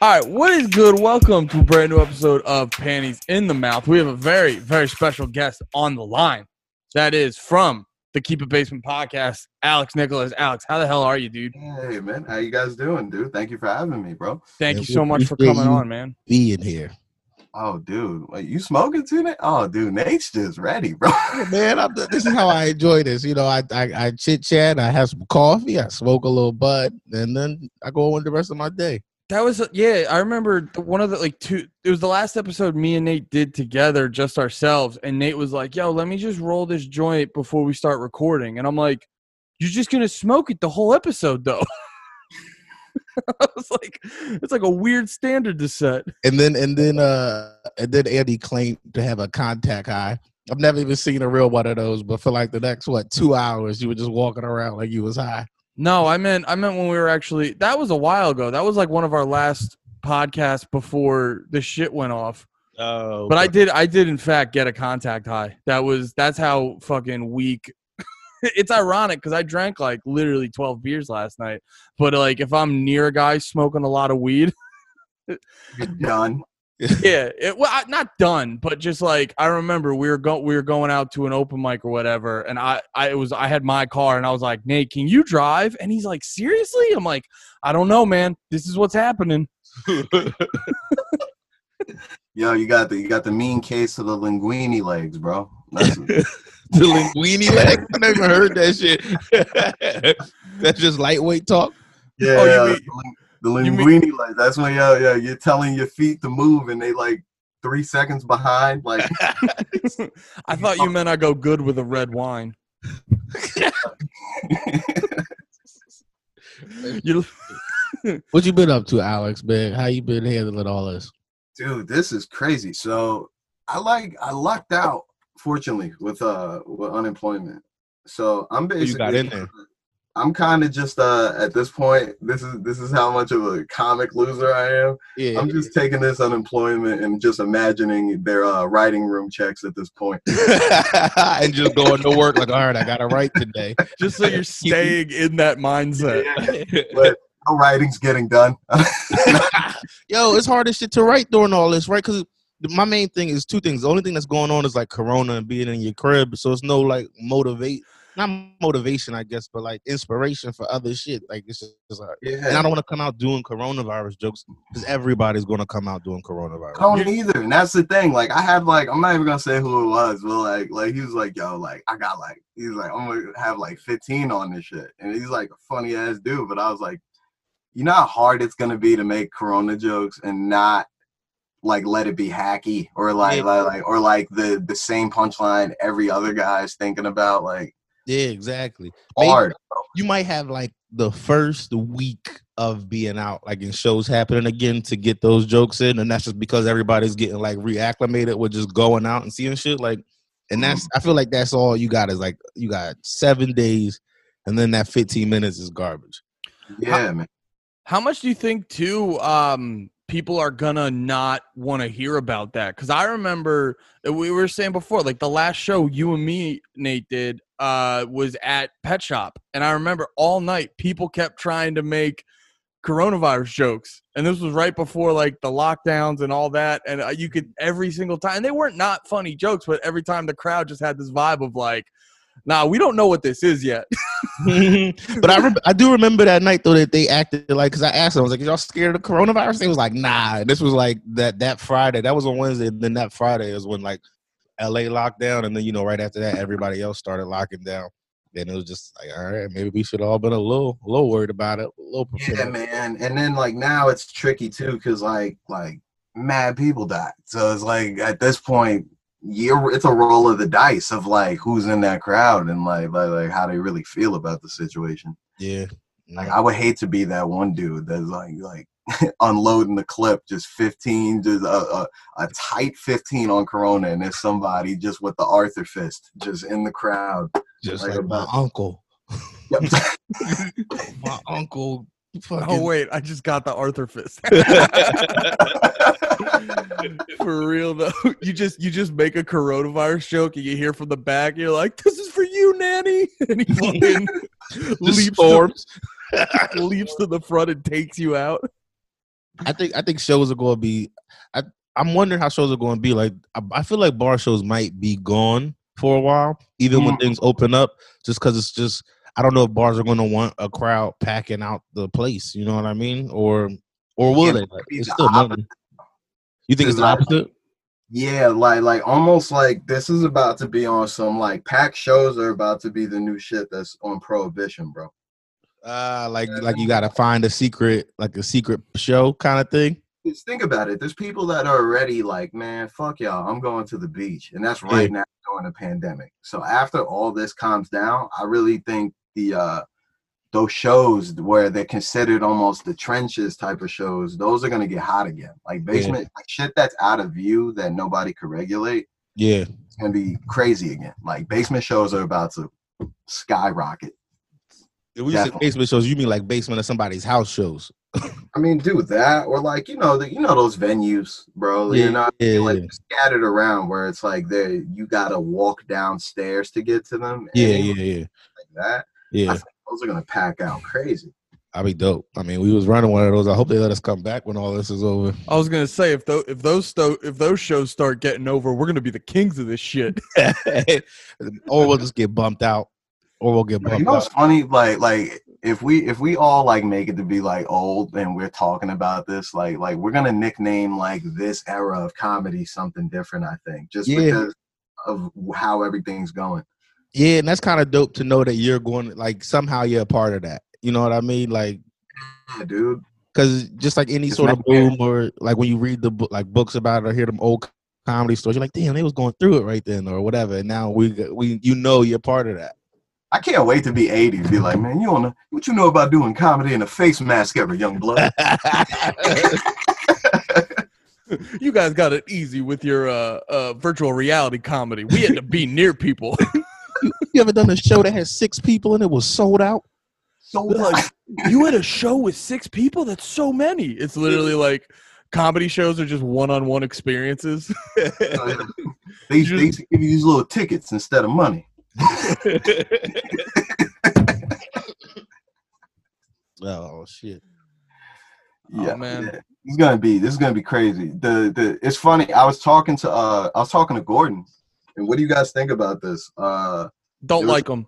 All right, what is good? Welcome to a brand new episode of Panties in the Mouth. We have a very, very special guest on the line. That is from the Keep It Basement podcast, Alex Nicholas. Alex, how the hell are you, dude? Hey man, how you guys doing, dude? Thank you for having me, bro. Thank Yeah, you so much for coming on, man. being here. Oh, dude, like, you smoking too? tonight? Oh, dude, Nate's just ready, bro. Man, I'm, this is how I enjoy this. You know, I I, I chit chat, I have some coffee, I smoke a little bud, and then I go on the rest of my day. That was yeah. I remember one of the like two. It was the last episode me and Nate did together, just ourselves. And Nate was like, "Yo, let me just roll this joint before we start recording." And I'm like, "You're just gonna smoke it the whole episode, though." I was like, "It's like a weird standard to set." And then and then uh and then Andy claimed to have a contact high. I've never even seen a real one of those, but for like the next what two hours, you were just walking around like you was high. No, I meant I meant when we were actually. That was a while ago. That was like one of our last podcasts before the shit went off. Oh, But I did I did in fact get a contact high. That was that's how fucking weak it's ironic because I drank like literally 12 beers last night. But like if I'm near a guy smoking a lot of weed, You're done. yeah, it, well, I, not done, but just like I remember we were go we were going out to an open mic or whatever, and I I it was I had my car and I was like, Nate, can you drive? And he's like, seriously? I'm like, I don't know, man. This is what's happening. Yo, you got the you got the mean case of the linguini legs, bro. That's, the linguini legs. I never heard that shit. That's just lightweight talk. yeah, Oh, you mean- the, ling- the you linguini legs. That's when yo, yo, you're telling your feet to move and they like three seconds behind. Like, I thought you meant I go good with a red wine. You What you been up to, Alex? Man, how you been handling all this? dude, this is crazy. So I like I lucked out, fortunately, with uh with unemployment. So I'm you basically got in there? I'm kind of just uh at this point. This is this is how much of a comic loser I am. Yeah, I'm just taking this unemployment and just imagining their uh, writing room checks at this and just going to work like, all right, I got to write today. just so you're staying in that mindset. But no writing's getting done. Yo, it's hard as shit to write during all this, right? Because my main thing is two things. The only thing that's going on is like Corona and being in your crib, so it's no like motivate, not motivation, I guess, but like inspiration for other shit. Like it's just, it's like, and I don't want to come out doing coronavirus jokes because everybody's going to come out doing coronavirus. I don't either, and that's the thing. Like I had like I'm not even gonna say who it was, but like like he was like yo like I got like he's like I'm gonna have like 15 on this shit, and he's like a funny ass dude. But I was like, you know how hard it's gonna be to make Corona jokes and not like let it be hacky or like Yeah. like, like or like the the same punchline every other guy is thinking about like Yeah, exactly. Maybe you might have like the first week of being out, like in shows happening again to get those jokes in, and that's just because everybody's getting like reacclimated with just going out and seeing shit. Like, and that's I feel like that's all you got is like you got seven days, and then that fifteen minutes is garbage. Yeah, man. How much do you think too um people are gonna not want to hear about that? Cuz I remember we were saying before like the last show you and me Nate did uh was at Pet Shop and I remember all night people kept trying to make coronavirus jokes and this was right before like the lockdowns and all that and uh, you could every single time they weren't not funny jokes but every time the crowd just had this vibe of like nah we don't know what this is yet but I rem- I do remember that night though that they acted like because I asked them I was like, "Y'all scared of coronavirus?" They was like, "Nah." And this was like that that Friday. That was on Wednesday. And then that Friday is when like L.A. locked down, and then you know right after that everybody else started locking down. Then it was just like, all right, maybe we should all been a little a little worried about it, a little Yeah, man. And then like now it's tricky too, because like like mad people died. So it's like at this point, you're it's a roll of the dice of like who's in that crowd and like like, like how they really feel about the situation. Yeah. Like I would hate to be that one dude that's like like unloading the clip just 15 just a, a, a tight 15 on corona and there's somebody just with the arthur fist just in the crowd just like like, my uncle. Yep. My uncle. oh wait i just got the arthur fist For real though, you just you just make a coronavirus joke and you hear from the back, you're like, "This is for you, nanny," and he fucking leaps to, leaps to the front and takes you out. I think I think shows are going to be. I I'm wondering how shows are going to be. Like I, I feel like bar shows might be gone for a while, even when Mm. things open up. Just because it's just I don't know if bars are going to want a crowd packing out the place. You know what I mean? Or or will Yeah, they? be It's the still money. You think it's the Because opposite? Yeah, like like almost like this is about to be on some like pack shows are about to be the new shit that's on prohibition, bro. Uh, like like you got to find a secret, like a secret show kind of thing. Just think about it. There's people that are already like, man, fuck y'all, I'm going to the beach, and that's right now during the pandemic. So after all this calms down, I really think the uh those shows where they're considered almost the trenches type of shows, those are gonna get hot again. Like basement, like shit that's out of view that nobody could regulate. Yeah, It's gonna be crazy again. Like basement shows are about to skyrocket. when you say basement shows, you mean like basement of somebody's house shows? I mean, do that or like you know the you know those venues, bro. Yeah, you know, yeah, like yeah. scattered around where it's like there you gotta walk downstairs to get to them. Yeah, yeah, yeah, like that. Yeah. Think those are gonna pack out crazy. I'll be dope. I mean, we was running one of those. I hope they let us come back when all this is over. I was gonna say if those if those sto- if those shows start getting over, we're gonna be the kings of this shit. or we'll just get bumped out, or we'll get You bumped know what's out. funny? Like like if we if we all like make it to be like old and we're talking about this, like like we're gonna nickname like this era of comedy something different. I think just Yeah. because of how everything's going. Yeah, and that's kind of dope to know that you're going. Like somehow you're a part of that. You know what I mean? Like Yeah, dude. because just like any It's sort of not fair. boom or like when you read the book like books about it or hear them old comedy stories you're like damn they was going through it right then or whatever and now we we you know you're part of that I can't wait to be 80 to be like, man, you don't know what you know about doing comedy in a face mask ever, young blood. you guys got it easy with your uh, uh, virtual reality comedy. We had to be near people. you ever done a show that had six people and it was sold out so like, you had a show with six people? That's so many. It's literally like comedy shows are just one-on-one experiences. they, used- they used to give you these little tickets instead of money. oh shit Oh, Yeah, man. yeah. It's gonna be this is gonna be crazy. The the it's funny. I was talking to uh I was talking to Gordon, and what do you guys think about this? Uh, Don't like them.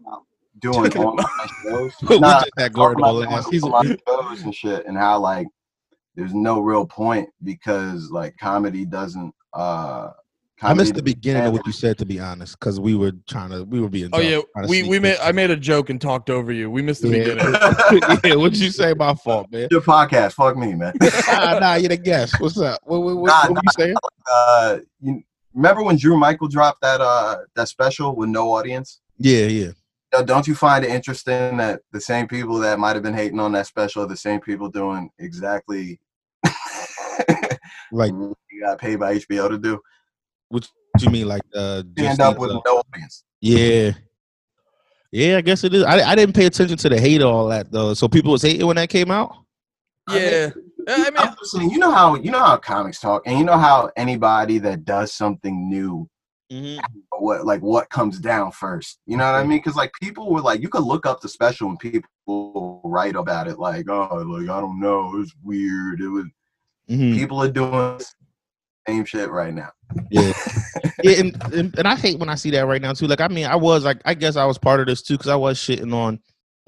doing online shows. we Nah, just had talking Gordon about on doing last. He's online shows and shit, and how like there's no real point because like comedy doesn't. uh I missed the beginning of what you said to be honest, because we were trying to we were being. Oh dumb, yeah, we we made this. I made a joke and talked over you. We missed the Yeah. beginning. yeah, what'd you say? My fault, man. Your podcast, fuck me, man. nah, nah, you're the guest. What's up? What, what, what, Nah, what were you saying? uh, you remember when Drew Michael dropped that uh that special with no audience? Yeah, yeah. Yo, Don't you find it interesting that the same people that might have been hating on that special are the same people doing exactly Like, what you got paid by HBO to do? what you mean, like uh, Stand just up with uh, no audience. Yeah. Yeah, I guess it is. I, I didn't pay attention to the hate all that though. So people was hating when that came out. yeah, I mean, saying, you know how you know how comics talk, and you know how anybody that does something new, what like what comes down first. You know what I mean? Because like people were like, you could look up the special and people write about it like, oh, like I don't know, it was weird. It was Mhm. people are doing same shit right now. Yeah, yeah, and, and and I hate when I see that right now too. Like, I mean, I was like, I guess I was part of this too because I was shitting on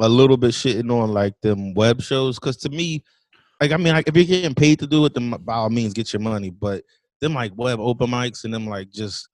a little bit, shitting on like them web shows. Because to me, like, I mean, like, if you're getting paid to do it, then by all means, get your money. But them like web open mics and them like just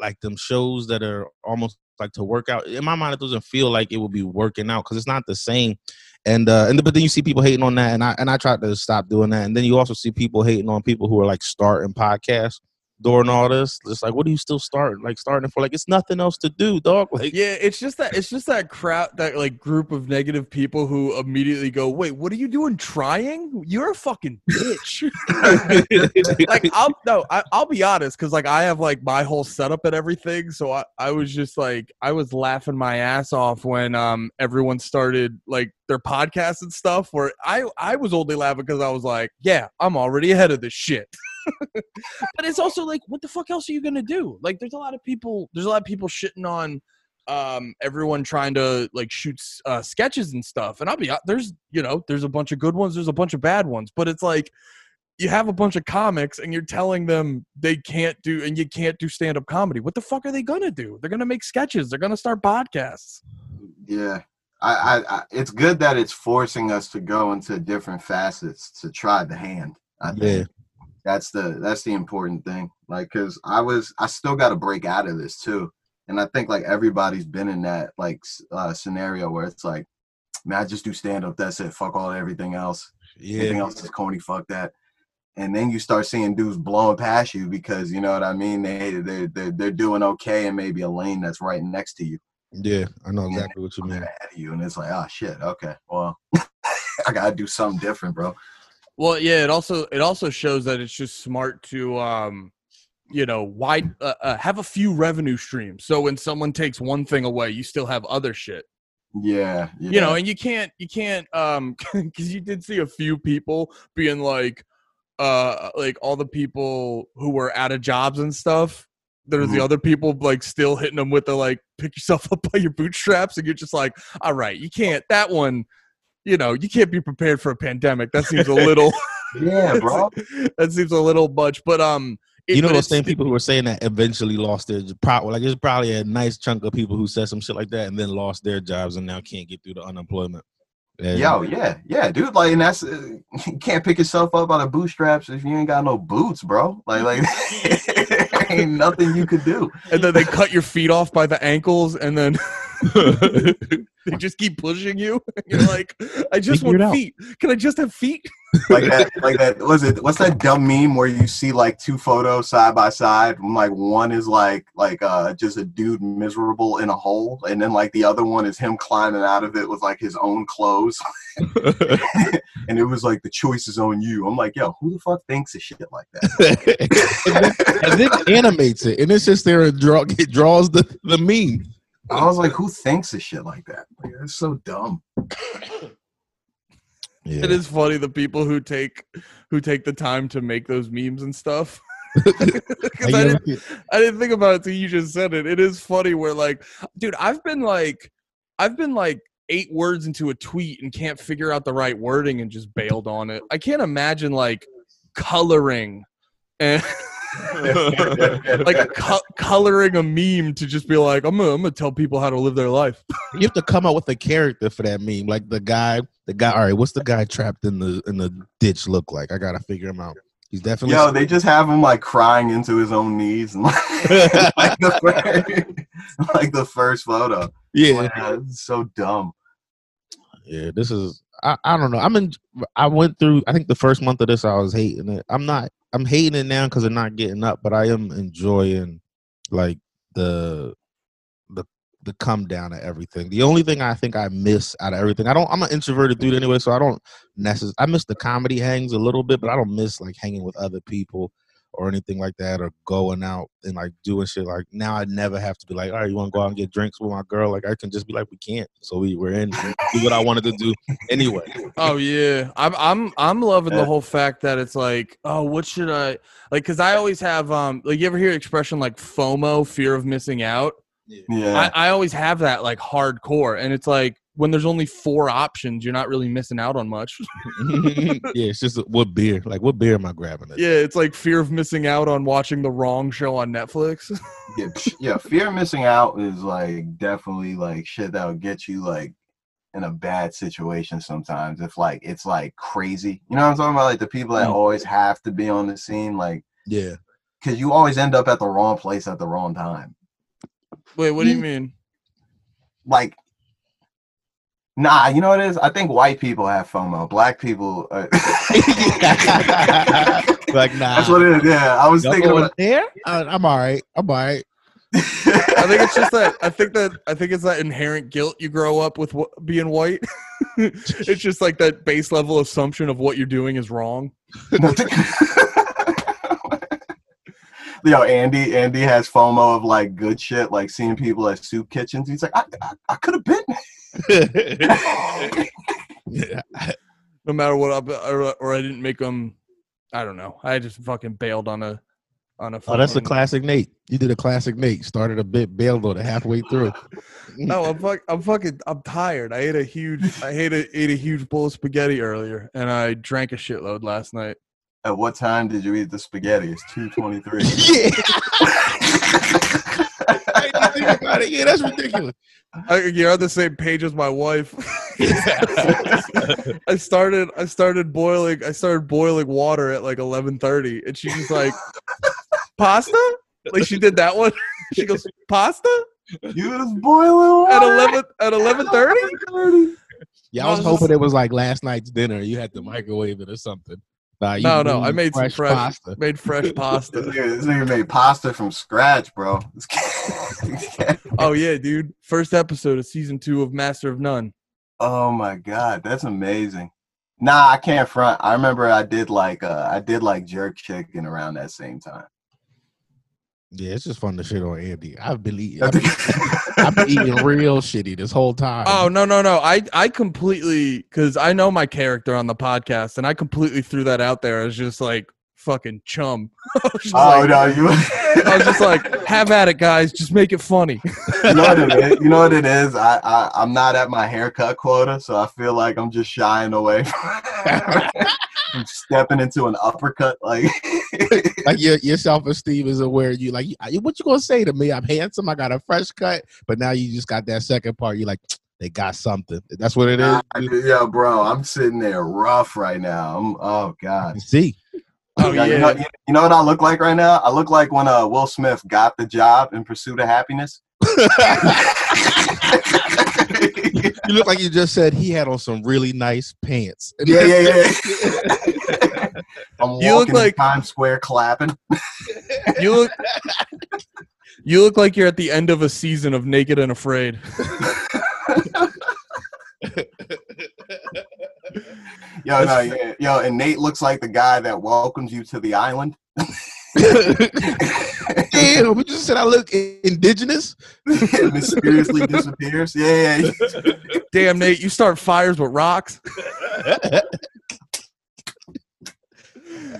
like them shows that are almost like to work out. In my mind, it doesn't feel like it would be working out because it's not the same. And uh, and but then you see people hating on that, and I and I tried to stop doing that. And then you also see people hating on people who are like starting podcasts during all this. It's like, what are you still starting? Like starting for like it's nothing else to do, dog. Like yeah, it's just that it's just that crowd, that like group of negative people who immediately go, "Wait, what are you doing? Trying? You're a fucking bitch." like I'll no, I, I'll be honest, because like I have like my whole setup and everything. So I, I was just like I was laughing my ass off when um everyone started like their podcasts and stuff. Where I I was only laughing because I was like, yeah, I'm already ahead of this shit. but it's also like, what the fuck else are you gonna do? Like, there's a lot of people. There's a lot of people shitting on um everyone trying to like shoot uh, sketches and stuff and i'll be hon- there's you know there's a bunch of good ones there's a bunch of bad ones but it's like you have a bunch of comics and you're telling them they can't do and you can't do stand up comedy. What the fuck are they gonna do? They're gonna make sketches. They're gonna start podcasts. Yeah. I, I, I it's good that it's forcing us to go into different facets to try the hand. I think Yeah. that's the that's the important thing. Like, cause I was I still got to break out of this too, and I think like everybody's been in that like uh, scenario where it's like, man, I just do stand up. That's it. Fuck all everything else. Everything else is corny. Fuck that. And then you start seeing dudes blowing past you because you know what I mean. They they they they're doing okay and maybe a lane that's right next to you, Yeah. I know exactly what you ahead mean. of you, and it's like, oh shit, okay, well, I gotta do something different, bro. Well, yeah, it also it also shows that it's just smart to um you know, wide uh, uh, have a few revenue streams. So when someone takes one thing away, you still have other shit. Yeah, yeah. You know, and you can't you can't um cuz you did see a few people being like uh like all the people who were out of jobs and stuff. There's the Mhm. other people like still hitting them with the like pick yourself up by your bootstraps and you're just like, "All right, you can't that one you know, you can't be prepared for a pandemic. That seems a little yeah, bro. that seems a little much, but um, it- you know but those same people who were saying that eventually lost their probably like there's probably a nice chunk of people who said some shit like that and then lost their jobs and now can't get through the unemployment. And- Yo, yeah, yeah, dude. Like, and that's uh, you can't pick yourself up out of bootstraps if you ain't got no boots, bro. Like, like ain't nothing you could do. and then they cut your feet off by the ankles, and then they just keep pushing you. You're like, I just Figure it want out. feet. Can I just have feet? Like that, like that. Was it? What's that dumb meme where you see like two photos side by side? And like one is like like uh just a dude miserable in a hole, and then like the other one is him climbing out of it with like his own clothes. and it was like the choice is on you. I'm like, yo, who the fuck thinks of shit like that? and then animates it, and it's just there and draw it draws the the meme. I was like, who thinks of shit like that? Like, it's so dumb. Yeah. It is funny the people who take who take the time to make those memes and stuff. I didn't, I didn't think about it till you just said it. It is funny where like, dude, I've been like, I've been like eight words into a tweet and can't figure out the right wording and just bailed on it. I can't imagine like coloring and like co- coloring a meme to just be like, I'm gonna, I'm gonna tell people how to live their life. you have to come up with a character for that meme. Like the guy, the guy. All right, what's the guy trapped in the in the ditch look like? I gotta figure him out. He's definitely. Yo, they just have him like crying into his own knees, and, like, like, the first, like the first photo. yeah, Like, uh, so dumb. yeah. This is. I, I don't know. I'm in. I went through. I think the first month of this, I was hating it. I'm not. I'm hating it now because I'm not getting up, but I am enjoying like the the the come down of everything. The only thing I think I miss out of everything, I don't. I'm an introverted dude anyway, so I don't necessarily. I miss the comedy hangs a little bit, but I don't miss like hanging with other people or anything like that, or going out and like doing shit. Like now, I never have to be like, all right, you want to go out and get drinks with my girl? Like I can just be like, we can't. So we we're in. do what I wanted to do anyway. Oh yeah, I'm I'm I'm loving Yeah. the whole fact that it's like, oh, what should I like? Because I always have um, like you ever hear expression like FOMO, fear of missing out. Yeah, I, I always have that like hardcore, and it's like when there's only four options, you're not really missing out on much. yeah, it's just what beer? Like what beer am I grabbing? It? yeah, it's like fear of missing out on watching the wrong show on Netflix. yeah, yeah. Fear of missing out is like definitely like shit that would get you like in a bad situation sometimes. If like it's like crazy, you know what I'm talking about? Like the people that Mm. always have to be on the scene, like Yeah. because you always end up at the wrong place at the wrong time. Wait, what do you mean? like nah you know what it is i think white people have fomo black people uh, like nah. that's what it is yeah i was Y'all thinking going about there? Uh, I'm all right. I'm all right. I think it's just that. I think that. I think it's that inherent guilt you grow up with wh- being white. it's just like that base level assumption of what you're doing is wrong. Yo, Andy, Andy has FOMO of like good shit, like seeing people at soup kitchens. He's like, I, I, I could have been. Yeah. no matter what, I, or, or I didn't make them. I don't know. I just fucking bailed on a on a. Oh, that's the fucking- classic Nate. You did a classic Nate. Started a bit, bailed on it halfway through. No, I'm fuck, I'm fucking. I'm tired. I ate a huge. I ate a ate a huge bowl of spaghetti earlier, and I drank a shitload last night. At what time did you eat the spaghetti? It's two twenty three. yeah. I didn't think about it. Yeah, that's ridiculous. I, you're on the same page as my wife. I started I started boiling I started boiling water at like eleven thirty, and she's just like, "Pasta?" Like she did that one. She goes, "Pasta?" You was boiling At eleven at eleven thirty. Yeah, I was hoping it was like last night's dinner. You had to microwave it or something. Nah, No, no, I made some fresh fresh pasta. made fresh This pasta. nigga, this nigga made pasta from scratch, bro. Oh yeah, dude. First episode of season two of Master of None. oh my god, that's amazing. Nah, I can't front. I remember I did like uh I did like jerk chicken around that same time. Yeah, it's just fun to shit on Andy. I've been eating. I've been, I've been eating real shitty this whole time. Oh no no no! I I completely because I know my character on the podcast, and I completely threw that out there as just like fucking chum. I was just oh like- no, you I was just like, have at it, guys. Just make it funny. you know what it is? You know what it is? I, I I'm not at my haircut quota, so I feel like I'm just shying away from, from stepping into an uppercut. Like, like your your self esteem is aware. You like what you gonna say to me? I'm handsome. I got a fresh cut, but now you just got that second part. You're like they got something. That's what it is. I- yeah, bro, I'm sitting there rough right now. I'm oh god. See, Oh Yeah, yeah. You know, you, you know what I look like right now? I look like when uh, Will Smith got the job in Pursuit of Happiness. you look like you just said he had on some really nice pants. yeah, yeah, yeah. I'm You look walking like- Times Square clapping. You look. You look like you're at the end of a season of Naked and Afraid. Yo, no, yeah, yo, and Nate looks like the guy that welcomes you to the island. Damn, we just said I look indigenous. mysteriously disappears. Yeah, yeah. Damn, Nate, you start fires with rocks. I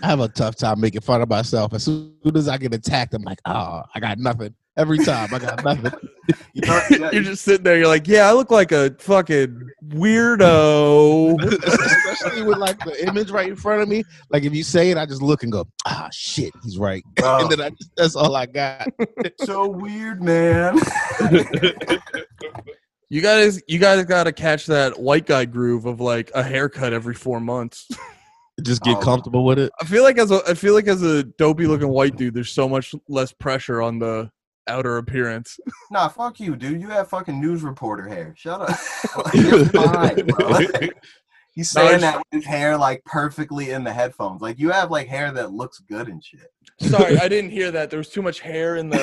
have a tough time making fun of myself. As soon as I get attacked, I'm like, oh, I got nothing. Every time I got nothing. You know, you know- You're just sitting there. You're like, yeah, I look like a fucking weirdo. Especially with like the image right in front of me. Like if you say it, I just look and go, ah, shit, he's right. bro, And then I, that's all I got. so weird, man. You guys, you guys got to catch that white guy groove of like a haircut every four months. Just get Oh. comfortable with it. I feel like as a, I feel like as a dopey looking white dude, there's so much less pressure on the outer appearance. Nah, fuck you, dude. You have fucking news reporter hair. Shut up. Like, you're fine, bro. He's saying it's- that with his hair like perfectly in the headphones. Like you have like hair that looks good and shit. Sorry, I didn't hear that. There was too much hair in the.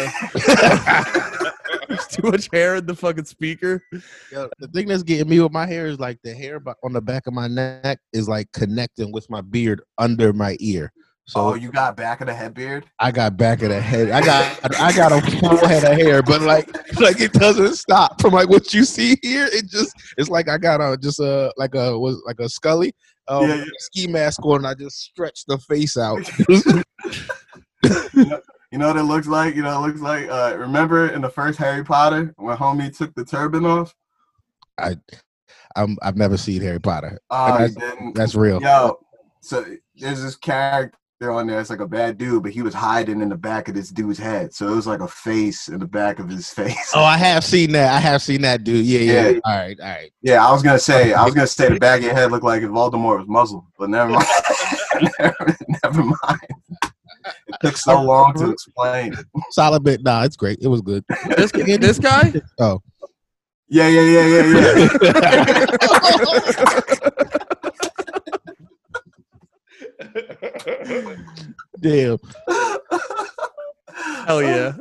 There's too much hair in the fucking speaker. Yo, the thing that's getting me with my hair is like the hair ba- on the back of my neck is like connecting with my beard under my ear. So oh, you got back of the head beard? I got back of the head. I got I got a full head of hair, but like like it doesn't stop from like what you see here. It just it's like I got a just a like a was like a Scully um, Yeah, yeah. ski mask on. And I just stretch the face out. You know what it looks like? You know, it looks like uh remember in the first Harry Potter when homie took the turban off? I'm I've never seen Harry Potter. Oh, that's- That's real. Yo, so there's this character on there. It's like a bad dude, but he was hiding in the back of this dude's head. So it was like a face in the back of his face. Oh, I have seen that. I have seen that dude. Yeah, yeah. Yeah. All right, all right. Yeah, I was gonna say, I was gonna say the back of your head looked like if Voldemort was Muslim, but never mind. never, never mind. It took so long to explain. Solid bit. Nah, it's great. It was good. This, this guy? Oh. Yeah, yeah, yeah, yeah, yeah, Damn. yeah. Hell yeah.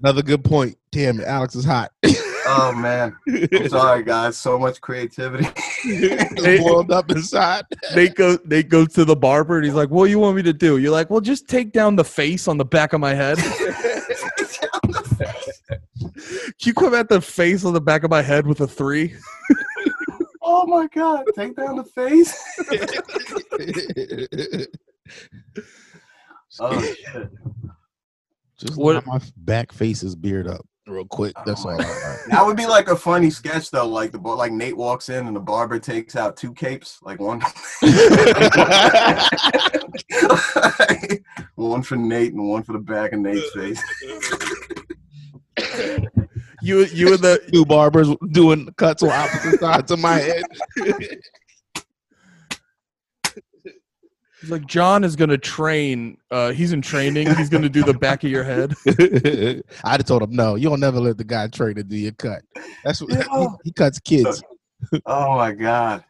Another good point. Damn, Alex is hot. Oh man, I'm sorry guys. So much creativity. It's boiled up inside. Nate goes, Nate goes to the barber and he's like, What do you want me to do? You're like, Well, just take down the face on the back of my head. Can you come at the face on the back of my head with a three? Oh my god, take down the face. Oh shit. Just What- what? my back face is beard up. real quick. That's Oh all. I That would be like a funny sketch though. Like the like Nate walks in and the barber takes out two capes, like one one for Nate and one for the back of Nate's face. You you and the Two barbers doing cuts on opposite sides of my head. It's like John is gonna train. Uh, he's in training. He's gonna do the back of your head. I'd have told him no. You'll never let the guy train to do your cut. That's what he, he cuts kids. Oh my god.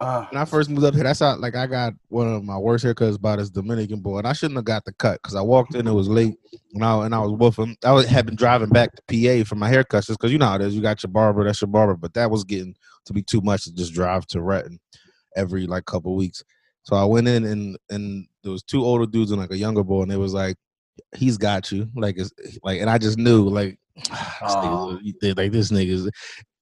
Uh, When I first moved up here, that's how like I got one of my worst haircuts by this Dominican boy, and I shouldn't have got the cut because I walked in, it was late, and I and I was him. I was, had been driving back to PA for my haircuts just because you know how it is. You got your barber, that's your barber, but that was getting to be too much to just drive to Reading every like couple weeks. So I went in and and there was two older dudes and like a younger boy, and it was like, "He's got you," like it's like, and I just knew like, like this nigga's,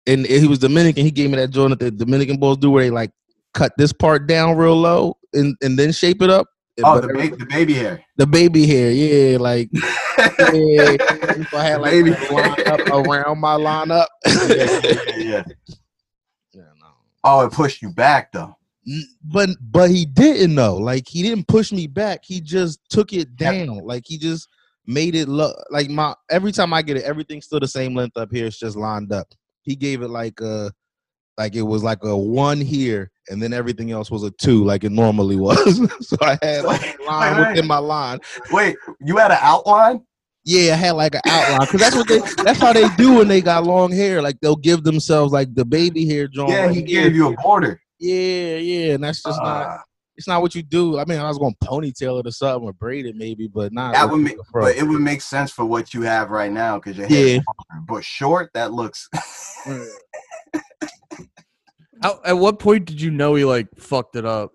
and he was Dominican. He gave me that joint that the Dominican boys do, where they like cut this part down real low and and then shape it up. oh, But the, ba- the baby hair. the baby hair, yeah, like yeah. If I had like Baby up around my lineup. yeah. Yeah, no. Oh, it pushed you back though. But but he didn't though. Like he didn't push me back. He just took it down. Like he just made it look like my every time I get it, everything's still the same length up here. It's just lined up. He gave it like a like it was like a one here, and then everything else was a two, like it normally was. so I had like a line Wait, wait. within my line. Wait, you had an outline? Yeah, I had like an outline because that's what they that's how they do when they got long hair. Like they'll give themselves like the baby hair drawn. Yeah, he gave you a border. Yeah, yeah, and that's just not Uh, it's not what you do. I mean, I was going to ponytail it or something or braid it maybe, but not. that would make, but it would make sense for what you have right now because your hair. yeah, But short, that looks. At what point did you know he like fucked it up?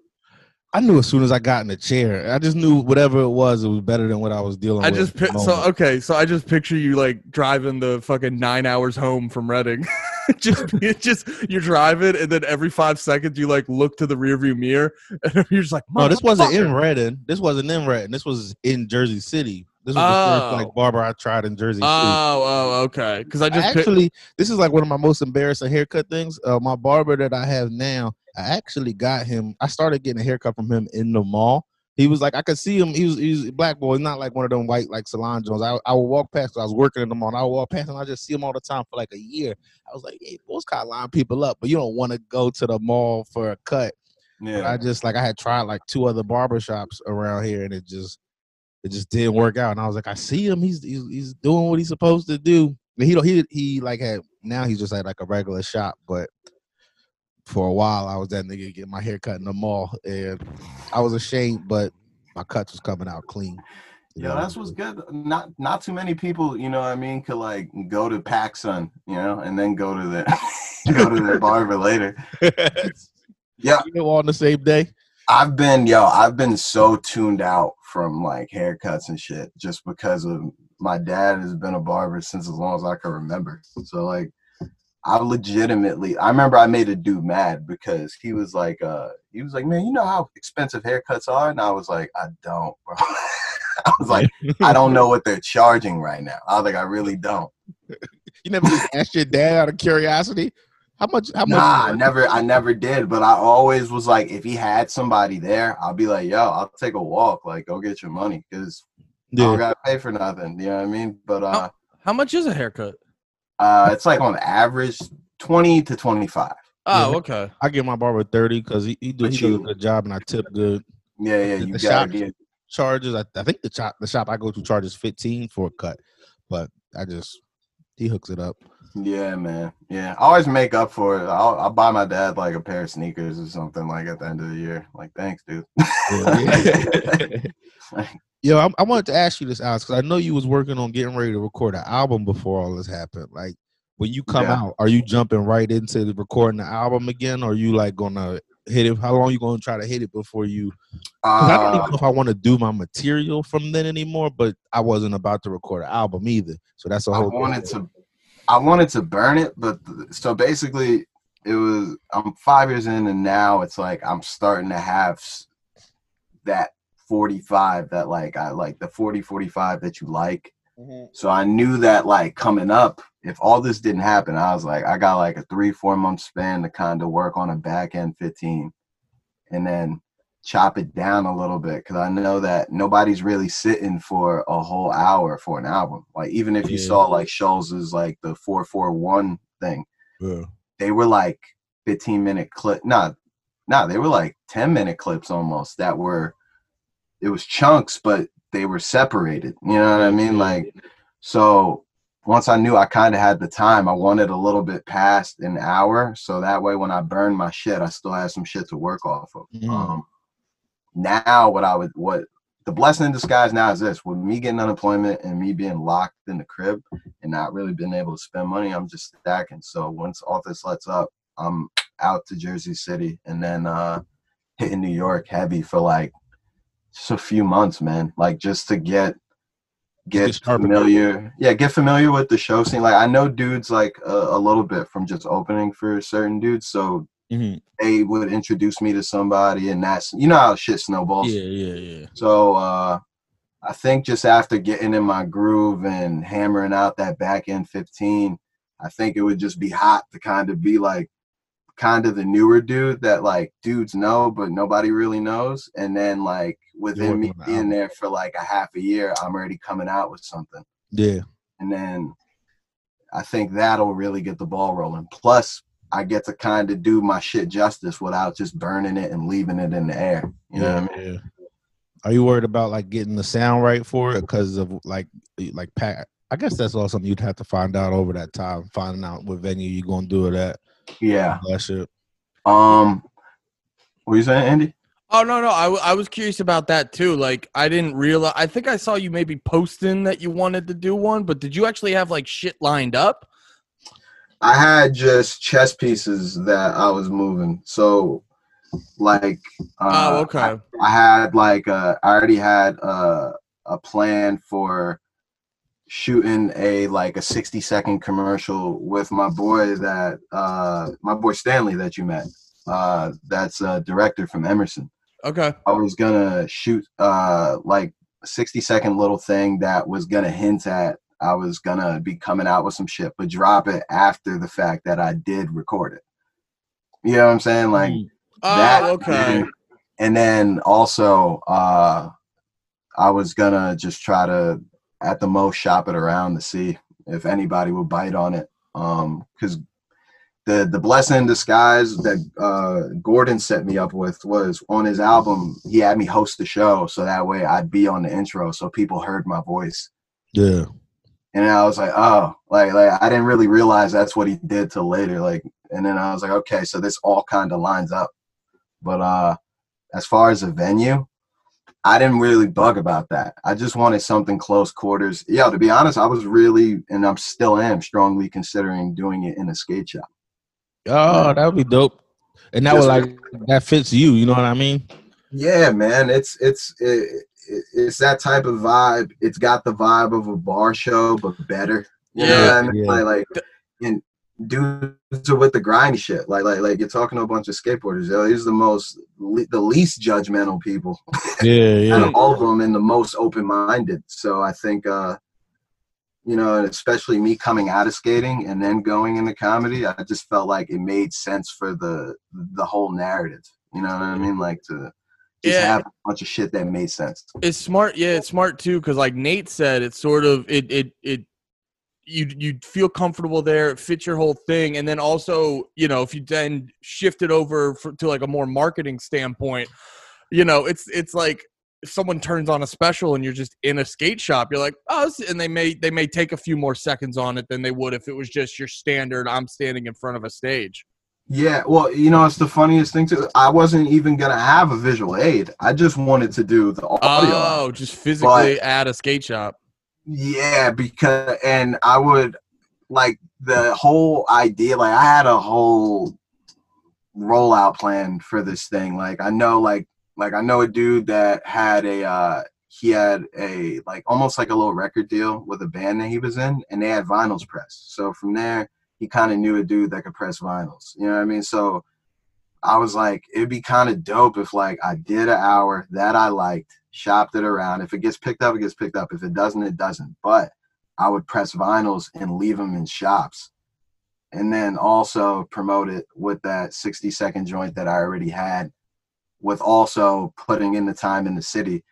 I knew as soon as I got in the chair. I just knew whatever it was, it was better than what I was dealing I with. just pi- so okay. So I just picture you like driving the fucking nine hours home from Reading. just it's just you're driving, and then every five seconds you like look to the rearview mirror, and you're just like, no, this wasn't in. Reading. This wasn't in Reading. This was in Jersey City. This was the Oh. first like barber I tried in Jersey Oh, oh, okay. Because I I just pi- actually, this is like one of my most embarrassing haircut things. Uh, my barber that I have now, I actually got him. I started getting a haircut from him in the mall. He was like, I could see him. He was, he was a black boy, not like one of them white like salon jones. I, I would walk past. I was working in the mall. And I would walk past, and I just see him all the time for like a year. I was like, hey, those kind of line people up, but you don't want to go to the mall for a cut. But Yeah. I just like I had tried like two other barber shops around here, and it just it just didn't work out. And I was like, I see him. He's he's, he's doing what he's supposed to do. And he don't he he like had now he's just at like a regular shop, but for a while I was that nigga getting my hair cut in the mall, and I was ashamed, but my cuts was coming out clean. you Yeah, that's what's good. Not not too many people, you know what I mean, could like go to PacSun, you know, and then go to the go to the barber later. Yeah. You know, on the same day. I've been yo, I've been so tuned out from like haircuts and shit just because of my dad has been a barber since as long as I can remember. So like I legitimately I remember I made a dude mad because he was like uh he was like, Man, you know how expensive haircuts are? And I was like, I don't, bro. I was like, I don't know what they're charging right now. I was like, I really don't. You never just asked your dad out of curiosity. How much? How much? Nah, I never, I never did. But I always was like, if he had somebody there, I'll be like, yo, I'll take a walk. Like, go get your money, cause I don't gotta pay for nothing. You know what I mean? But uh, how much is a haircut? uh, it's like on average twenty to twenty five. Oh, Yeah. okay. I give my barber thirty because he he, do, But he does a good job and I tip good. Yeah, yeah, The you shop- gotta get. charges. I, I think the shop the shop I go to charges fifteen for a cut, but I just he hooks it up. Yeah, man. Yeah, I always make up for it. I'll, I'll buy my dad like a pair of sneakers or something like at the end of the year. Like, thanks, dude. Yo, I, I wanted to ask you this, Alex, because I know you was working on getting ready to record an album before all this happened. Like, when you come Yeah. out, are you jumping right into the recording the album again, or are you like gonna hit it? How long you gonna try to hit it before you? 'cause I don't even Uh, know if I want to do my material from then anymore, but I wasn't about to record an album either, so that's a whole. I wanted to, I wanted to burn it, but so basically, it was. I'm five years in, and now it's like I'm starting to have that 45 that like I like the 40 45 that you like. Mm-hmm. So I knew that like coming up, if all this didn't happen, I was like, I got like a three, four month span to kind of work on a back end 15 and then chop it down a little bit because I know that nobody's really sitting for a whole hour for an album. Like even if you Yeah. saw like Schulz's like the 441 thing, Yeah. they were like 15 minute clip. Not, nah, they were like 10 minute clips almost that were, it was chunks, but they were separated. You know what I mean? Like, so once I knew I kind of had the time, I wanted a little bit past an hour. So that way, when I burned my shit, I still had some shit to work off of. Mhm. Um, now, what I would, what the blessing in disguise now is this with me getting unemployment and me being locked in the crib and not really being able to spend money, I'm just stacking. So once all this lets up, I'm out to Jersey City and then uh hitting New York heavy for like just a few months, man. Like just to get get familiar. Yeah, get familiar with the show scene. Like I know dudes like a, a little bit from just opening for certain dudes, so Mhm. they would introduce me to somebody, and that's you know how shit snowballs. Yeah, yeah, yeah. So uh, I think just after getting in my groove and hammering out that back end 15, I think it would just be hot to kind of be like kind of the newer dude that like dudes know but nobody really knows. And then like within me being there for like a half a year, I'm already coming out with something. Yeah. And then I think that'll really get the ball rolling. Plus I get to kind of do my shit justice without just burning it and leaving it in the air. You know what I mean? yeah. Are you worried about like getting the sound right for it because of like like Pat? I guess that's all something you'd have to find out over that time, finding out what venue you're gonna do it at. Yeah. That shit. Um, what you saying, Andy? Oh no no, I, w- I was curious about that too. Like I didn't realize. I think I saw you maybe posting that you wanted to do one, but did you actually have like shit lined up? I had just chess pieces that I was moving. So, like, uh, oh okay. I had like uh, I already had uh, a plan for shooting a like a 60 second commercial with my boy that uh my boy Stanley that you met uh that's a director from Emerson Okay. I was gonna shoot uh like a 60 second little thing that was gonna hint at I was gonna be coming out with some shit, but drop it after the fact that I did record it. You know what I'm saying? Like Mm. Oh that okay. and, and then also uh I was gonna just try to at the most shop it around to see if anybody would bite on it. Um because the the blessing in disguise that uh Gordon set me up with was on his album he had me host the show so that way I'd be on the intro so people heard my voice. Yeah. And I was like, oh, like like I didn't really realize that's what he did till later. Like, and then I was like, okay, so this all kind of lines up. But uh as far as the venue, I didn't really bug about that. I just wanted something close quarters. Yeah, to be honest, I was really and I'm still am strongly considering doing it in a skate shop. Oh, that would be dope. And that Just- would like that fits you. You know what I mean? Yeah, man, it's it's it, it- it's that type of vibe. It's got the vibe of a bar show, but better. You know what I mean? Yeah. Like, like, and dudes are with the grimy shit. Like, like, like you're talking to a bunch of skateboarders. Yo, these are the most, le- the least judgmental people Yeah, out yeah. of all of them, and the most open-minded. So I think, uh, you know, and especially me coming out of skating and then going into comedy, I just felt like it made sense for the the whole narrative. You know what I mean? Like to just Yeah. have a bunch of shit that made sense. It's smart. Yeah, it's smart too. Because like Nate said, it's sort of it it it. You you feel comfortable there. It fits your whole thing, and then also you know if you then shift it over for, to like a more marketing standpoint, you know it's it's like if someone turns on a special and you're just in a skate shop, you're like, oh, and they may they may take a few more seconds on it than they would if it was just your standard. I'm standing in front of a stage. Yeah, well, you know, it's the funniest thing too. I wasn't even gonna have a visual aid. I just wanted to do the audio. Oh, just physically at a skate shop. Yeah, because and I would like the whole idea. Like I had a whole rollout plan for this thing. Like I know, like like I know a dude that had a uh he had a like almost like a little record deal with a band that he was in, and they had vinyls pressed. So from there, he kind of knew a dude that could press vinyls. You know what I mean? So I was like, it'd be kind of dope if like I did an hour that I liked, shopped it around. If it gets picked up, it gets picked up. If it doesn't, it doesn't. But I would press vinyls and leave them in shops, and then also promote it with that 60 second joint that I already had, with also putting in the time in the city.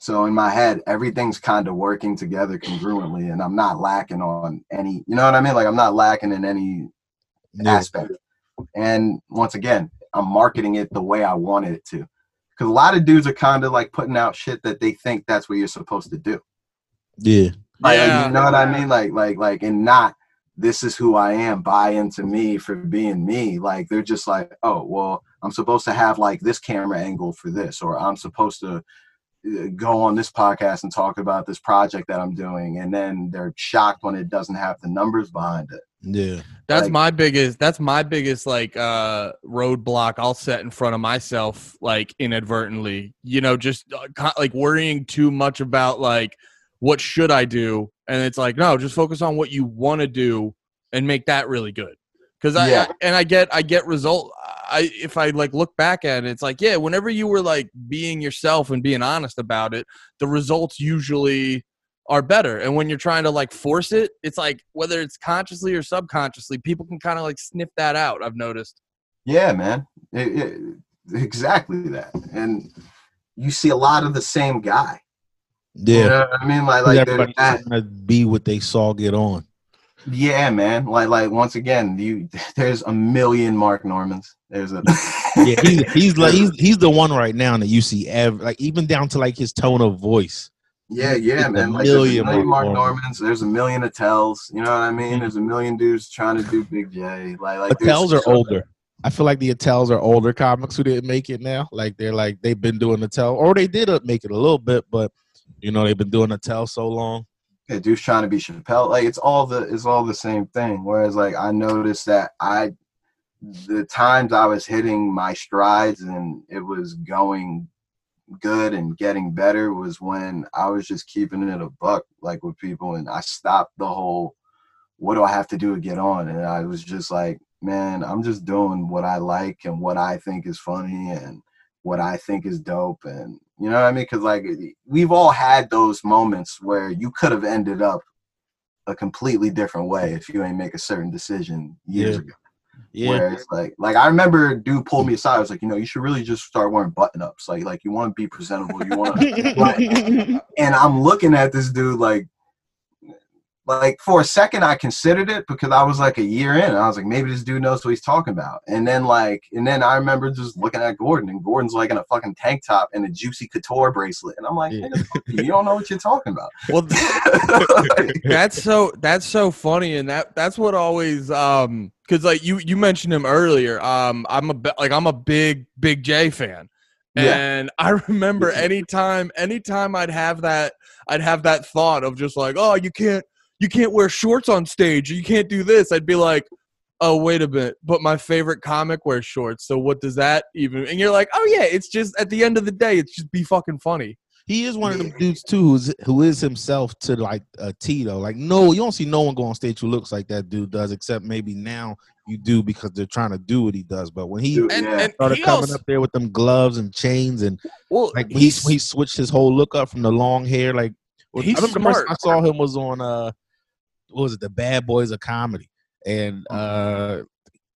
So in my head, everything's kind of working together congruently, and I'm not lacking on any. You know what I mean? Like I'm not lacking in any Yeah. aspect. And once again, I'm marketing it the way I wanted it to. Because a lot of dudes are kind of like putting out shit that they think that's what you're supposed to do. Yeah. Like, Yeah. you know what I mean? Like, like, like, and not this is who I am. Buy into me for being me. Like they're just like, oh, well, I'm supposed to have like this camera angle for this, or I'm supposed to go on this podcast and talk about this project that I'm doing, and then they're shocked when it doesn't have the numbers behind it. Yeah. That's Like- my biggest. That's my biggest like uh roadblock. I'll set in front of myself like inadvertently. You know, just uh, like worrying too much about like what should I do, and it's like no, just focus on what you want to do and make that really good. Because I, Yeah. I and I get I get result. I if I like look back at it, it's like yeah, whenever you were like being yourself and being honest about it, the results usually are better. And when you're trying to like force it, it's like whether it's consciously or subconsciously, people can kind of like sniff that out. I've noticed. Yeah, man. It- it- exactly that. And you see a lot of the same guy. Yeah. You know what I mean? Like, like Everybody's that- trying to be what they saw get on. Yeah, man. Like, like once again, you there's a million Mark Normands. There's a Yeah, he's he's like he's he's the one right now that you see ev- like even down to like his tone of voice. yeah, yeah, a man. Like, there's a million million Mark Mark Normands. There's a million Attels. You know what I mean? Mhm. There's a million dudes trying to do Big Jay. Like, like Attels are so- older. I feel like the Attels are older comics who didn't make it now. Like they're like they've been doing Attell, or they did uh, make it a little bit, but you know they've been doing Attell so long. Yeah, trying to be Chappelle. Like it's all the it's all the same thing. Whereas like I noticed that I the times I was hitting my strides and it was going good and getting better was when I was just keeping it a buck like with people and I stopped the whole what do I have to do to get on and I was just like man I'm just doing what I like and what I think is funny and what I think is dope and you know what I mean cuz like we've all had those moments where you could have ended up a completely different way if you ain't make a certain decision years Yeah. ago Yeah, where it's like, like I remember a dude pulled me aside. I was like, you know, you should really just start wearing button ups. Like, like you want to be presentable. You want to. and I'm looking at this dude like, like for a second I considered it because I was like a year in. I was like, maybe this dude knows what he's talking about. And then like, and then I remember just looking at Gordon, and Gordon's like in a fucking tank top and a juicy couture bracelet, and I'm like, Yeah. "Nigga, you, you don't know what you're talking about. Well, that's so that's so funny, and that that's what always um because like you you mentioned him earlier. Um, I'm a like I'm a big Big Jay fan, Yeah. and I remember anytime anytime I'd have that I'd have that thought of just like oh you can't you can't wear shorts on stage you can't do this. I'd be like. Oh wait a minute! But my favorite comic wears shorts, so what does that even? And you're like, oh yeah, it's just at the end of the day, it's just be fucking funny. he is one of them dudes too who's who is himself to like a T though. Like no, you don't see no one go on stage who looks like that dude does, except maybe now you do because they're trying to do what he does. But when he Dude, And, Yeah. and started he coming also, up there with them gloves and chains and well, like when he, when he switched his whole look up from the long hair like well, He's I remember the first smart. I saw him was on uh what was it the Bad Boys of Comedy and Mm-hmm. uh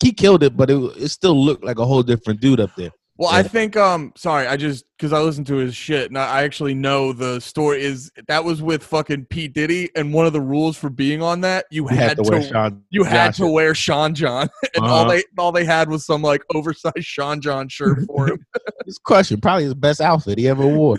he killed it but it, it still looked like a whole different dude up there Well, I think um sorry, I just because I listened to his shit and I actually know the story is that was with fucking Pete Diddy and one of the rules for being on that you, you had, to, wear Sean you had Josh to wear Sean John and all Uh-huh. they all they had was some like oversized Sean John shirt for him. It's crushing probably his best outfit he ever wore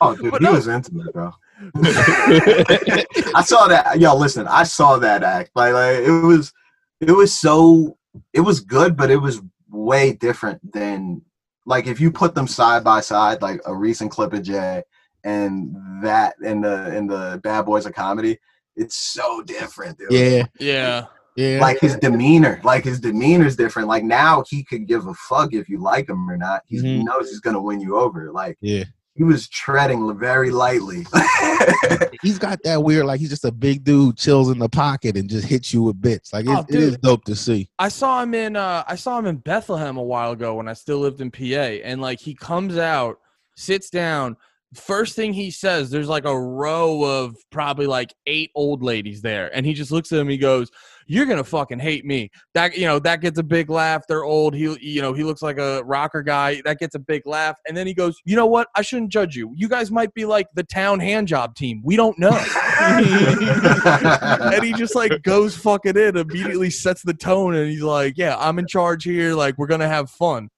Oh, dude, But he no. was intimate, bro. I saw that. Yo, listen, I saw that act. Like, like it was, it was so, it was good, but it was way different than, like, if you put them side by side, like a recent clip of Jay and that in the in the Bad Boys of Comedy, it's so different, dude. yeah Yeah. yeah Like his demeanor, like his demeanor's different. Like now he could give a fuck if you like him or not. He Mhm. knows he's gonna win you over. Like yeah he was treading very lightly. he's got that weird like he's just a big dude chills in the pocket and just hits you with bits. Like it, Oh, it is dope to see. I saw him in uh I saw him in Bethlehem a while ago when I still lived in PA and like he comes out, sits down, first thing he says, there's like a row of probably like eight old ladies there, and he just looks at them. He goes, "You're gonna fucking hate me." That you know that gets a big laugh. They're old. He you know he looks like a rocker guy. That gets a big laugh, and then he goes, "You know what? I shouldn't judge you. You guys might be like the town hand job team. We don't know." and he just like goes fucking in immediately sets the tone and he's like yeah i'm in charge here like we're gonna have fun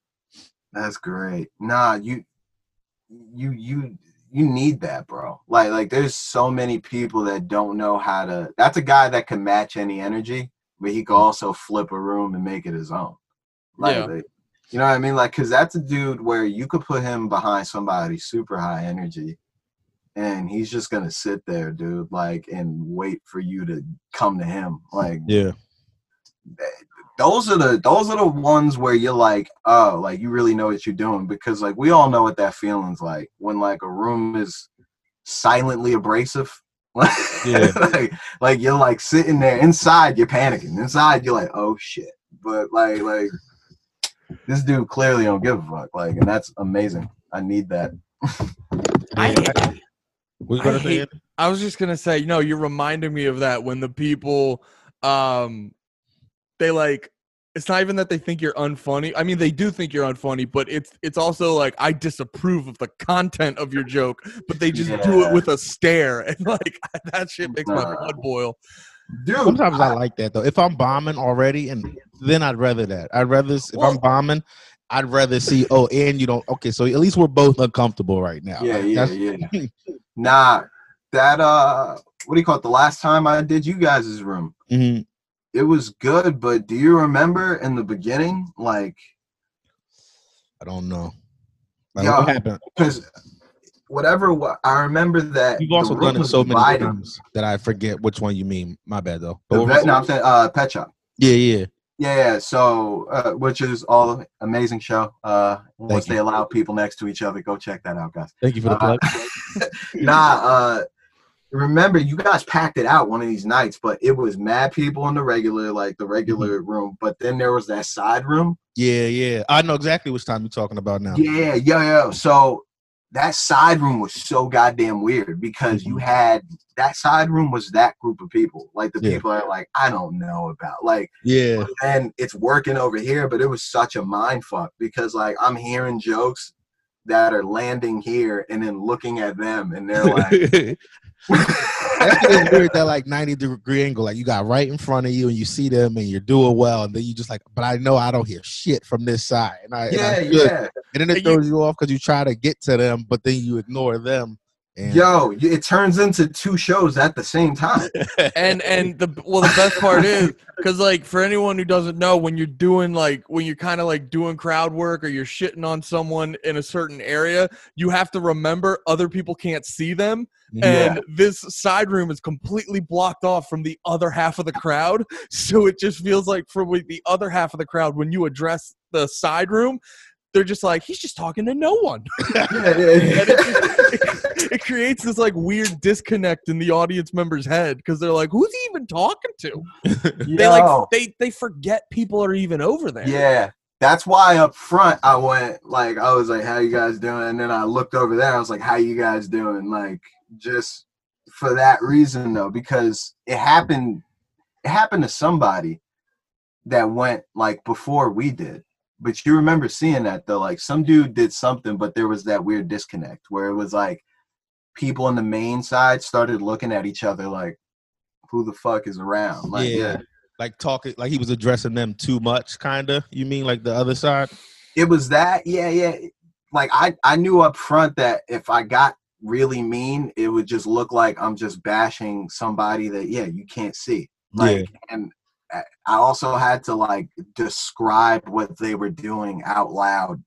That's great. Nah, you you you you need that, bro. Like like there's so many people that don't know how to that's a guy that can match any energy, but he can mm. also flip a room and make it his own. Like, Yeah. like, you know what I mean? Like cuz that's a dude where you could put him behind somebody super high energy and he's just going to sit there, dude, like and wait for you to come to him. Like Yeah. Eh, those are the those are the ones where you're like, oh, like you really know what you're doing because like we all know what that feeling's like when like a room is silently abrasive. Yeah. like, like you're like sitting there inside, you're panicking. Inside, you're like, oh shit. But like like this dude clearly don't give a fuck. Like, and that's amazing. I need that. I, What I gonna say? I was just gonna say no you're reminding me of that when the people um they like it's not even that they think you're unfunny i mean they do think you're unfunny but it's it's also like i disapprove of the content of your joke but they just do it with a stare and like that shit makes my blood boil Dude, Sometimes I like that though. If I'm bombing already, and then I'd rather that. I'd rather s- if I'm bombing, I'd rather see. Oh, and you don't. Okay, so at least we're both uncomfortable right now. Yeah, Like, yeah, yeah. nah, that uh, what do you call it? The last time I did you guys' room, Mhm. It was good. But do you remember in the beginning, like, I don't know. Like, Yeah. what happened? because whatever what I remember that You've also done it so many times that I forget which one you mean. My bad though. But The vet, no, I'm saying uh, Pet Shop. yeah, yeah. Yeah, yeah. So, uh, which is all amazing show. Uh, once you. they allow people next to each other, go check that out, guys. Thank you for the Uh, plug. nah, uh, remember you guys packed it out one of these nights, but it was mad people in the regular, like the regular Mm-hmm. room. But then there was that side room. Yeah, yeah. I know exactly which time you're talking about now. Yeah, yeah, yeah. So that side room was so goddamn weird because you Mhm. had that side room was that group of people, like the Yeah. people are like I don't know about, like Yeah, and it's working over here, but it was such a mind fuck because like I'm hearing jokes that are landing here and then looking at them and they're like That weird. That like 90 degree angle, like you got right in front of you and you see them and you're doing well, and then you just like, but I know I don't hear shit from this side. And I, and I yeah, And then it And you- throws you off because you try to get to them, but then you ignore them. And Yo, it turns into two shows at the same time. and and the well the best part is because like for anyone who doesn't know when you're doing like when you're kind of like doing crowd work or you're shitting on someone in a certain area you have to remember other people can't see them. And this side room is completely blocked off from the other half of the crowd. So it just feels like from the other half of the crowd when you address the side room they're just like he's just talking to no one Yeah, and yeah, it, just- it creates this like weird disconnect in the audience member's head because they're like who's he even talking to they like they they forget people are even over there Yeah. That's why up front I went like I was like, How you guys doing? And then I looked over there, I was like, How you guys doing? Like just for that reason though, because it happened it happened to somebody that went like before we did. But you remember seeing that though, like some dude did something, but there was that weird disconnect where it was like people on the main side started looking at each other like, who the fuck is around? Like, yeah. yeah. like talking, like he was addressing them too much, kind of. You mean like the other side? it was that yeah yeah like i i knew up front that if i got really mean it would just look like i'm just bashing somebody that yeah you can't see like and I- also had to like describe what they were doing out loud.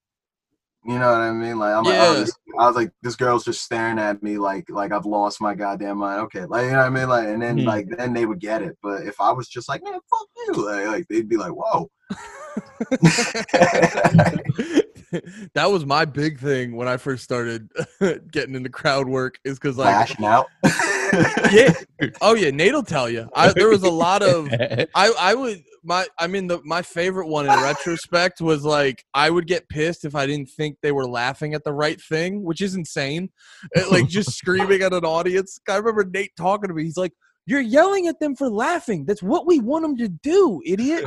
You know what i mean? Like i'm like oh, this, i was like this girl's just staring at me like like i've lost my goddamn mind. Okay like you know what i mean? Like and then Mhm. like then they would get it. But if i was just like man fuck you like, like they'd be like whoa that was my big thing when I first started getting into crowd work is because like lashing out yeah oh yeah Nate'll tell you I, there was a lot of I I would my I mean the my favorite one in retrospect was like I would get pissed if I didn't think they were laughing at the right thing, which is insane. It, like just screaming at an audience. I remember Nate talking to me. He's like, "You're yelling at them for laughing. That's what we want them to do, idiot."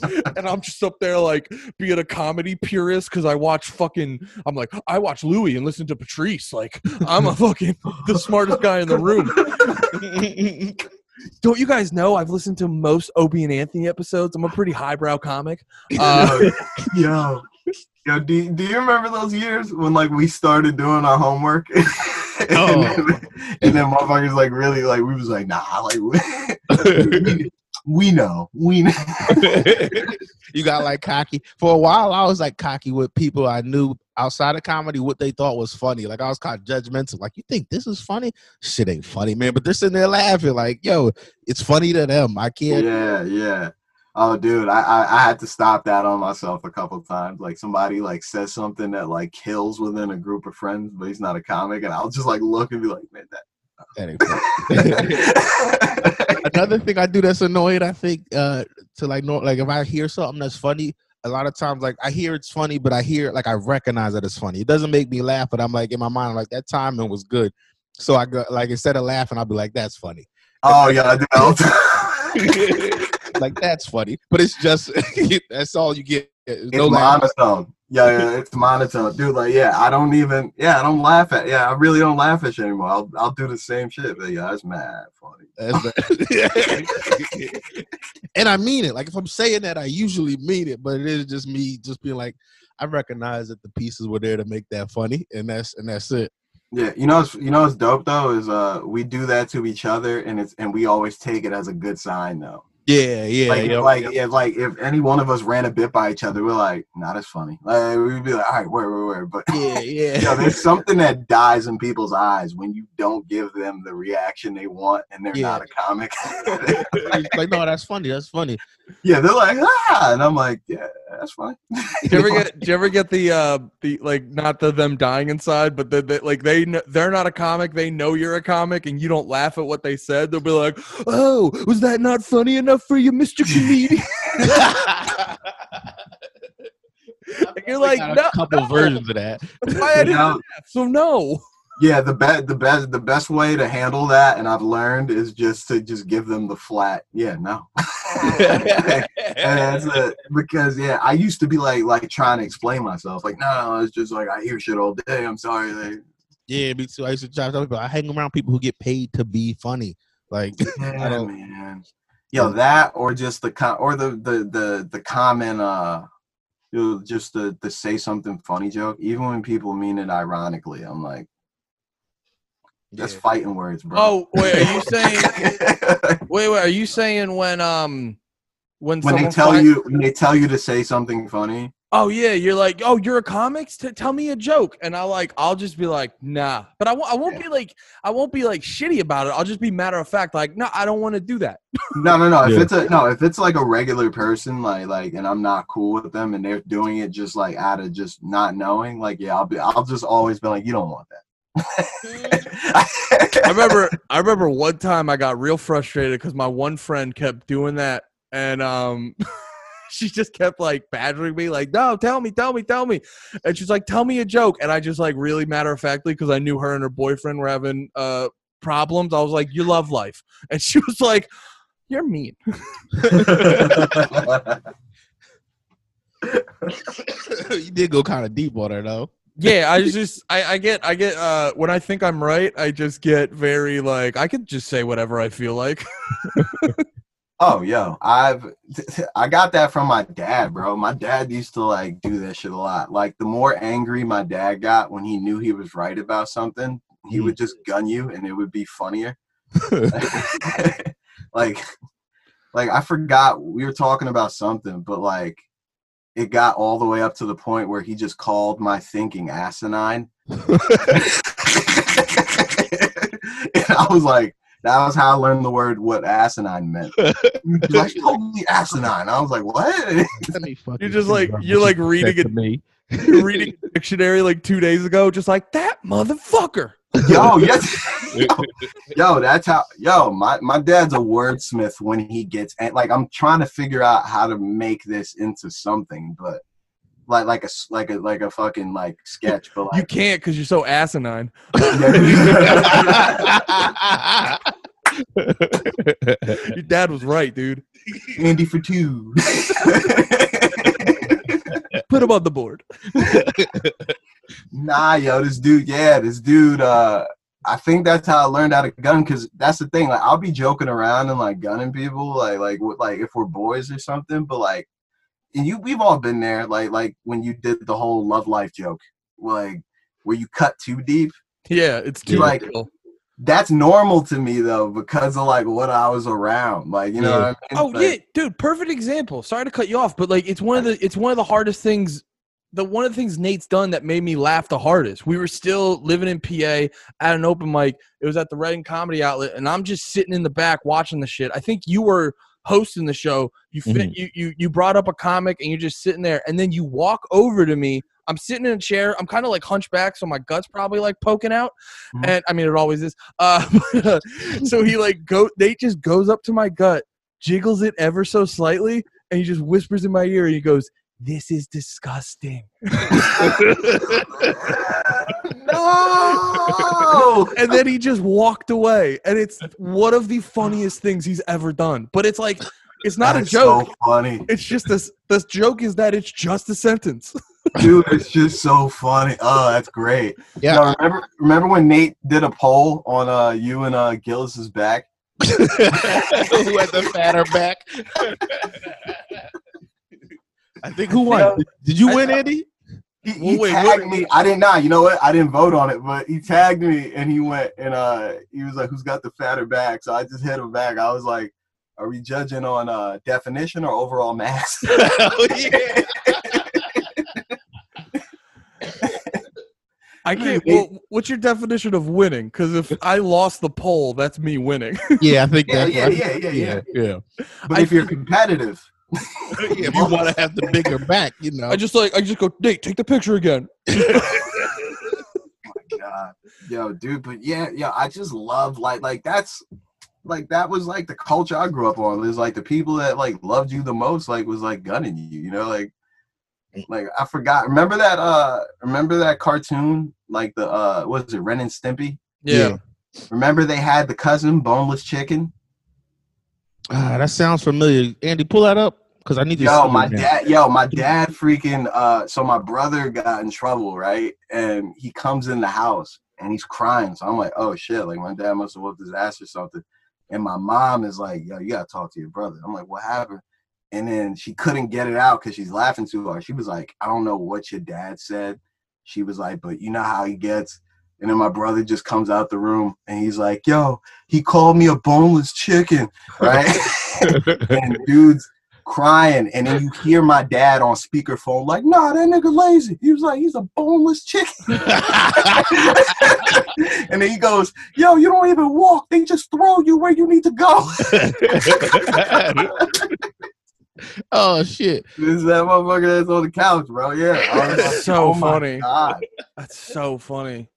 and I'm just up there like being a comedy purist because I watch fucking. I'm like I watch Louis and listen to Patrice. Like I'm a fucking the smartest guy in the room. Don't you guys know I've listened to most Opie and Anthony episodes? I'm a pretty highbrow comic. Uh, yo, yo, do, do you remember those years when like we started doing our homework? and, Oh. then, and then motherfuckers like really like we was like nah like we, we know we know you got like cocky for a while. I was like cocky with people I knew outside of comedy what they thought was funny. Like I was kind of judgmental. Like you think this is funny? Shit ain't funny, man. But they're sitting there laughing. Like yo, it's funny to them. I can't. yeah yeah oh dude I, I i had to stop that on myself a couple times like somebody like says something that like kills within a group of friends but he's not a comic and i'll just like look and be like man That ain't funny. Another thing I do that's annoying, I think, uh, to like know, like if I hear something that's funny, a lot of times like I hear it's funny, but I hear like I recognize that it's funny. It doesn't make me laugh, but I'm like in my mind, like that timing was good. So I go like instead of laughing, I'll be like, "That's funny." oh yeah i do that all the time. like that's funny, but it's just that's all you get. It's no monotone yeah yeah it's monotone dude like yeah i don't even yeah i don't laugh at yeah i really don't laugh at you anymore i'll, I'll do the same shit but yeah that's mad funny That's bad. and I mean it. Like if I'm saying that, I usually mean it, but it is just me just being like, I recognize that the pieces were there to make that funny, and that's and that's it. Yeah, you know, what's, you know, what's dope though is uh, we do that to each other, and it's and we always take it as a good sign though. Yeah, yeah, like, yeah. like, if, like if any one of us ran a bit by each other, we're like, not as funny. Like we'd be like, all right, where, where, where? But yeah, yeah. you know, there's something that dies in people's eyes when you don't give them the reaction they want, and they're Yeah. not a comic. It's like, no, that's funny. That's funny. yeah, they're like, ah, and I'm like, yeah, that's funny. do you ever get? Do you ever get the uh the like not the them dying inside, but the, the like they they're not a comic. They know you're a comic, and you don't laugh at what they said. They'll be like, "Oh, was that not funny enough for you, Mister Comedian?" And you're like, got no, a couple no. versions of that. Why I didn't Now- So no. Yeah, the best, the best, the best way to handle that, and I've learned is just to just give them the flat. Yeah, no. and that's it. Because yeah, I used to be like like trying to explain myself. Like, no, no, it's just like I hear shit all day. I'm sorry. Like, yeah, me too. I used to try to tell people I hang around people who get paid to be funny. Like, yeah, don't- man. Yo, that or just the com- or the the the the common uh, you know, just the the say something funny joke. Even when people mean it ironically, I'm like, that's yeah. fighting words, bro. Oh wait, are you saying? Wait, wait, are you saying when um when when they tell find- you when they tell you to say something funny? Oh yeah, you're like, oh, you're a comics. T- tell me a joke, and I like, I'll just be like, nah. But I won't. I won't be like, I won't be like shitty about it. I'll just be matter of fact, like, no, I don't want to do that. No, no, no. If Yeah. it's a no, if it's like a regular person, like like, and I'm not cool with them, and they're doing it just like out of just not knowing, like, yeah, I'll be, I'll just always be like, you don't want that I remember, I remember one time I got real frustrated because my one friend kept doing that, and um, she just kept like badgering me, like, no, tell me, tell me, tell me, and she's like, tell me a joke, and I just like really matter of factly because I knew her and her boyfriend were having uh problems. I was like, you love life, and she was like, you're mean. you did go kind of deep on her though. yeah i just I, I get i get uh when i think i'm right i just get very like i could just say whatever i feel like oh, yo, I've I got that from my dad, bro. My dad used to like do that shit a lot. Like the more angry my dad got when he knew he was right about something, he would just gun you, and it would be funnier. like like I forgot we were talking about something, but like it got all the way up to the point where he just called my thinking asinine. and I was like, that was how I learned the word what asinine meant. He's like, totally asinine. I was like, what? Let me fucking You're just like- you're like reading said it- to me. You're reading a dictionary like two days ago just like that motherfucker yo, yes, yo, yo, that's how. Yo, my my dad's a wordsmith when he gets and like I'm trying to figure out how to make this into something, but like like a like a like a fucking like sketch, but like, You can't because you're so asinine. Your dad was right, dude. Andy for two. Put him on the board. Nah, yo, this dude, yeah, this dude, uh, I think that's how I learned how to gun because that's the thing. Like, I'll be joking around and like gunning people, like, like, like if we're boys or something. But like, and you, we've all been there. Like, like when you did the whole love life joke, like where you cut too deep. Yeah, it's too Like- real. That's normal to me though because of like what I was around. Like, you know, Yeah. I mean? Oh Like, yeah, dude, perfect example. Sorry to cut you off, but like it's one of the it's one of the hardest things. The one of the things Nate's done that made me laugh the hardest. We were still living in PA at an open mic. It was at the Reading Comedy Outlet, and I'm just sitting in the back watching the shit. I think you were hosting the show. You fit, Mhm. you you you brought up a comic, and you're just sitting there, and then you walk over to me. I'm sitting in a chair. I'm kind of like hunchback, so my gut's probably like poking out. Mhm. And I mean, it always is. Uh, so he like go. Nate just goes up to my gut, jiggles it ever so slightly, and he just whispers in my ear, and he goes, "This is disgusting." no. And then he just walked away, and it's one of the funniest things he's ever done. But it's like, it's not That's a joke. So funny. It's just this. The joke is that it's just a sentence. Dude, it's just so funny. Oh, that's great. Yeah. Yo, remember remember when Nate did a poll on uh you and uh Gillis's back? Who had the fatter back? I think who won? Yo, Did, did you I- win, Andy? He, Well, he wait, tagged what- me. I didn't know. You know what? I didn't vote on it, but he tagged me and he went and uh he was like, "Who's got the fatter back?" So I just hit him back. I was like, "Are we judging on uh definition or overall mass?" oh yeah. I can't. Well, what's your definition of winning? Because if I lost the poll, that's me winning. Yeah, I think Yeah, that's yeah, right. yeah, yeah, yeah. yeah. But I- if you're competitive, Yeah, if you want to have the bigger back, you know. I just like I just go, Nate, take the picture again. oh my God, yo, dude, but yeah, yeah, I just love like like that's like that was like the culture I grew up on. It was like the people that like loved you the most, like was like gunning you, you know, like like I forgot. Remember that uh remember that cartoon? Like the uh was it, Ren and Stimpy? Yeah. Remember they had the cousin boneless chicken? Ah, that sounds familiar. Andy, pull that up because I need to. Yo, my it dad, yo, my dad freaking uh so my brother got in trouble, right? And he comes in the house and he's crying. So I'm like, oh shit, like my dad must have whooped his ass or something. And my mom is like, yo, you gotta talk to your brother. I'm like, what happened? And then she couldn't get it out because she's laughing too hard. She was like, I don't know what your dad said. She was like, but you know how he gets. And then my brother just comes out the room and he's like, yo, he called me a boneless chicken, right? and dude's crying, and then you hear my dad on speakerphone like, "Nah, that nigga lazy." He was like, "He's a boneless chicken," and then he goes, "Yo, you don't even walk; they just throw you where you need to go." oh shit! this is that motherfucker that's on the couch, bro. Yeah, I was like, So "Oh my funny. God. That's so funny.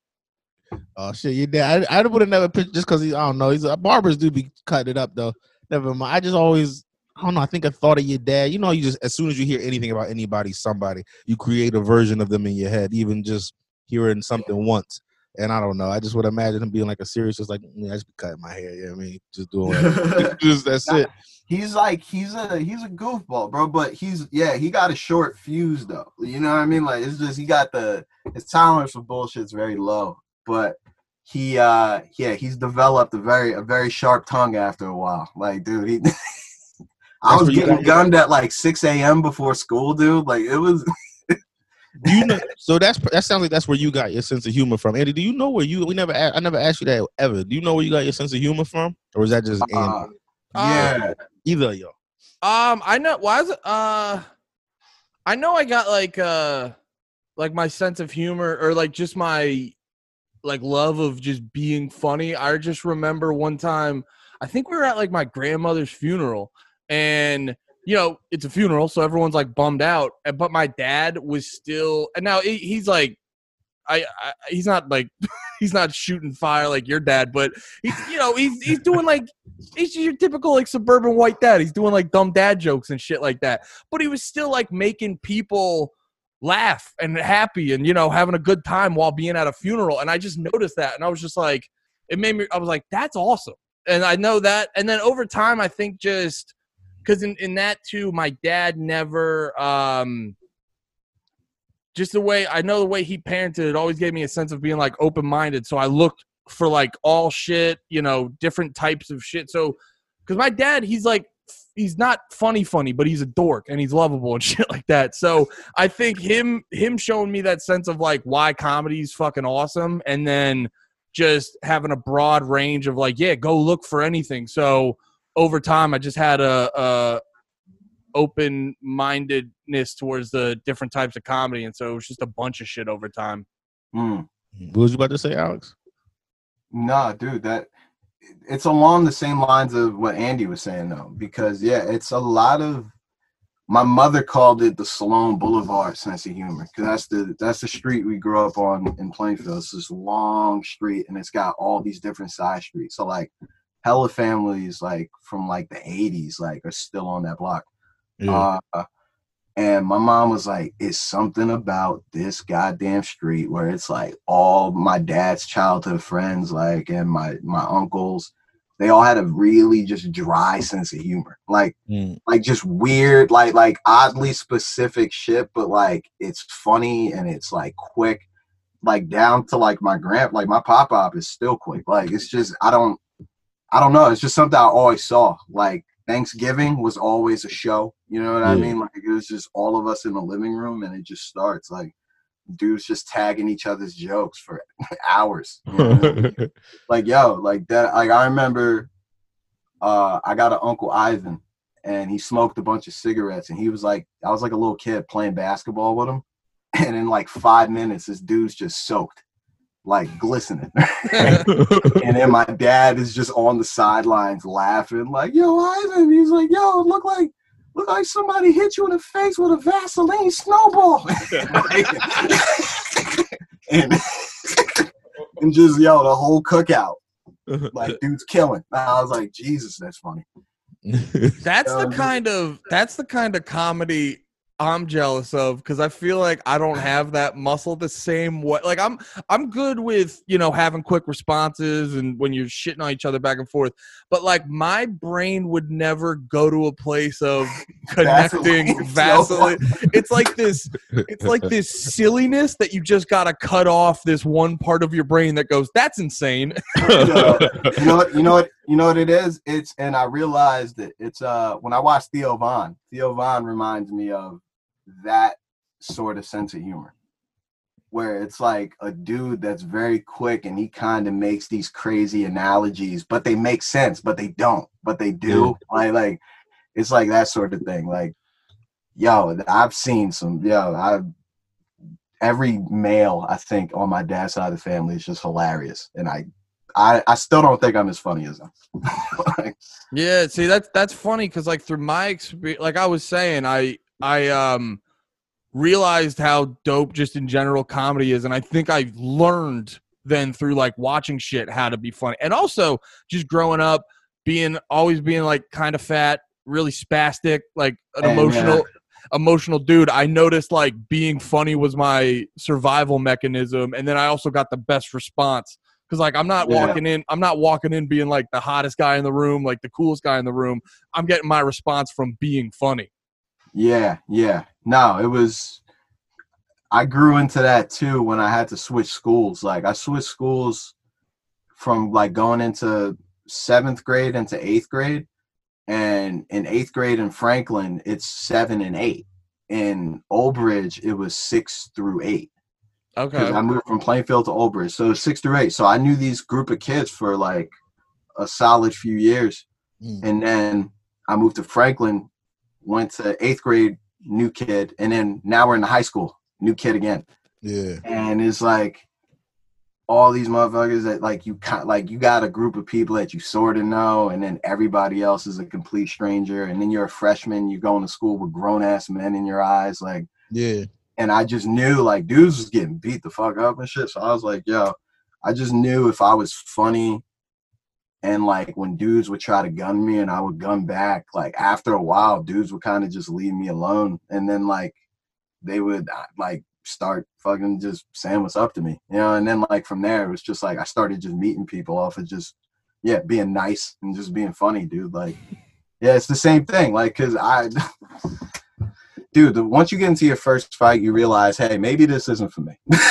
Oh shit! Your dad. I, I would have never picked just because he. I don't know. He's a barbers do be cutting it up though. Never mind. I just always. I don't know. I think I thought of your dad. You know, you just as soon as you hear anything about anybody, somebody, you create a version of them in your head. Even just hearing something once. And I don't know. I just would imagine him being like a serious, just like yeah, I just be cutting my hair. Yeah, I mean, just doing just that's it. he's like he's a he's a goofball, bro. But he's yeah, he got a short fuse though. You know what I mean? Like it's just he got the his tolerance for bullshit's very low. But he uh yeah, he's developed a very a very sharp tongue after a while. Like, dude, he I was getting got- gunned at like 6 a.m. before school, dude. Like it was Do you know? So that's that sounds like that's where you got your sense of humor from, Andy. Do you know where you? We never. a- I never asked you that ever. Do you know where you got your sense of humor from, or is that just Andy? uh, yeah. Either of y'all. Um, I know. Why is it? Uh, I know I got like uh, like my sense of humor or like just my like love of just being funny. I just remember one time. I think we were at like my grandmother's funeral, and you know it's a funeral, so everyone's like bummed out. But my dad was still, and now he's like I, I he's not like he's not shooting fire like your dad, but he's you know he's he's doing like he's your typical like suburban white dad. He's doing like dumb dad jokes and shit like that. But he was still like making people laugh and happy and you know having a good time while being at a funeral. And I just noticed that, and I was just like, it made me. I was like, that's awesome. And I know that. And then over time, I think just because in in that too, my dad never. um just the way I know the way he parented it always gave me a sense of being like open minded. So I looked for like all shit, you know, different types of shit. So because my dad, he's like he's not funny funny, but he's a dork and he's lovable and shit like that. So I think him him showing me that sense of like why comedy is fucking awesome and then just having a broad range of like, yeah, go look for anything. So over time I just had a, a open mindedness towards the different types of comedy, and so it was just a bunch of shit over time. Mm. What was you about to say, Alex? Nah, dude, that it's along the same lines of what Andy was saying though, because yeah, it's a lot of. My mother called it the Sloan Boulevard sense of humor because that's the that's the street we grew up on in Plainfield. It's this long street and it's got all these different side streets. So like, hella families like from like the '80s like are still on that block. Yeah. Uh, and my mom was like, "It's something about this goddamn street where it's like all my dad's childhood friends, like, and my my uncles, they all had a really just dry sense of humor, like, Mm. like just weird, like, like oddly specific shit, but like it's funny and it's like quick, like down to like my grand, like my pop up is still quick, like it's just I don't, I don't know, it's just something I always saw, like Thanksgiving was always a show. You know what I mean? Like it was just all of us in the living room, and it just starts like dudes just tagging each other's jokes for hours. you know what I mean? like yo, like that. Like I remember, uh, I got an uncle Ivan, and he smoked a bunch of cigarettes, and he was like, I was like a little kid playing basketball with him, and in like five minutes, this dude's just soaked, like glistening. And then my dad is just on the sidelines laughing, like, "Yo, Ivan." He's like, "Yo, look like look like somebody hit you in the face with a Vaseline snowball." and, and just yo, the whole cookout, like, dude's killing. I was like, Jesus, that's funny. That's the kind of that's the kind of comedy I'm jealous of because I feel like I don't have that muscle the same way. Like I'm I'm good with you know having quick responses and when you're shitting on each other back and forth, but like my brain would never go to a place of connecting Vaseline. It's like this it's like this silliness that you just gotta cut off this one part of your brain that goes that's insane. you know what you know what you know what it is it's and i realized that it's uh when i watch theo von theo von reminds me of that sort of sense of humor where it's like a dude that's very quick and he kind of makes these crazy analogies but they make sense but they don't but they do. Like like it's like that sort of thing. Like yo i've seen some yo i every male i think on my dad's side of the family is just hilarious and i I, I still don't think I'm as funny as them. Like, Yeah, see that's that's funny because like through my experience, like I was saying, I I um realized how dope just in general comedy is, and I think I learned then through like watching shit how to be funny, and also just growing up being always being like kind of fat, really spastic, like an emotional. Emotional dude, I noticed like being funny was my survival mechanism, and then I also got the best response because like I'm not Yeah. walking in, I'm not walking in being like the hottest guy in the room, like the coolest guy in the room. I'm getting my response from being funny. Yeah, yeah. No, it was. I grew into that too when I had to switch schools. Like I switched schools from like going into seventh grade into eighth grade, and in eighth grade in Franklin it's seven and eight. In Old Bridge it was six through eight. Okay. I moved from Plainfield to Old Bridge, so six through eight. So I knew these group of kids for like a solid few years, Mm. and then I moved to Franklin, went to eighth grade, new kid, and then now we're in the high school, new kid again, Yeah. and it's like all these motherfuckers that like you kind like you got a group of people that you sort of know, and then everybody else is a complete stranger, and then you're a freshman, you're going to school with grown ass men in your eyes, like Yeah. and I just knew like dudes was getting beat the fuck up and shit. So I was like, yo, I just knew if I was funny and like when dudes would try to gun me and I would gun back, like after a while, dudes would kind of just leave me alone. And then like they would uh, like start fucking just saying what's up to me, you know. And then like from there, it was just like I started just meeting people off of just yeah being nice and just being funny, dude. Like yeah, it's the same thing. Like because I. Dude, once you get into your first fight, you realize, hey, maybe this isn't for me. like,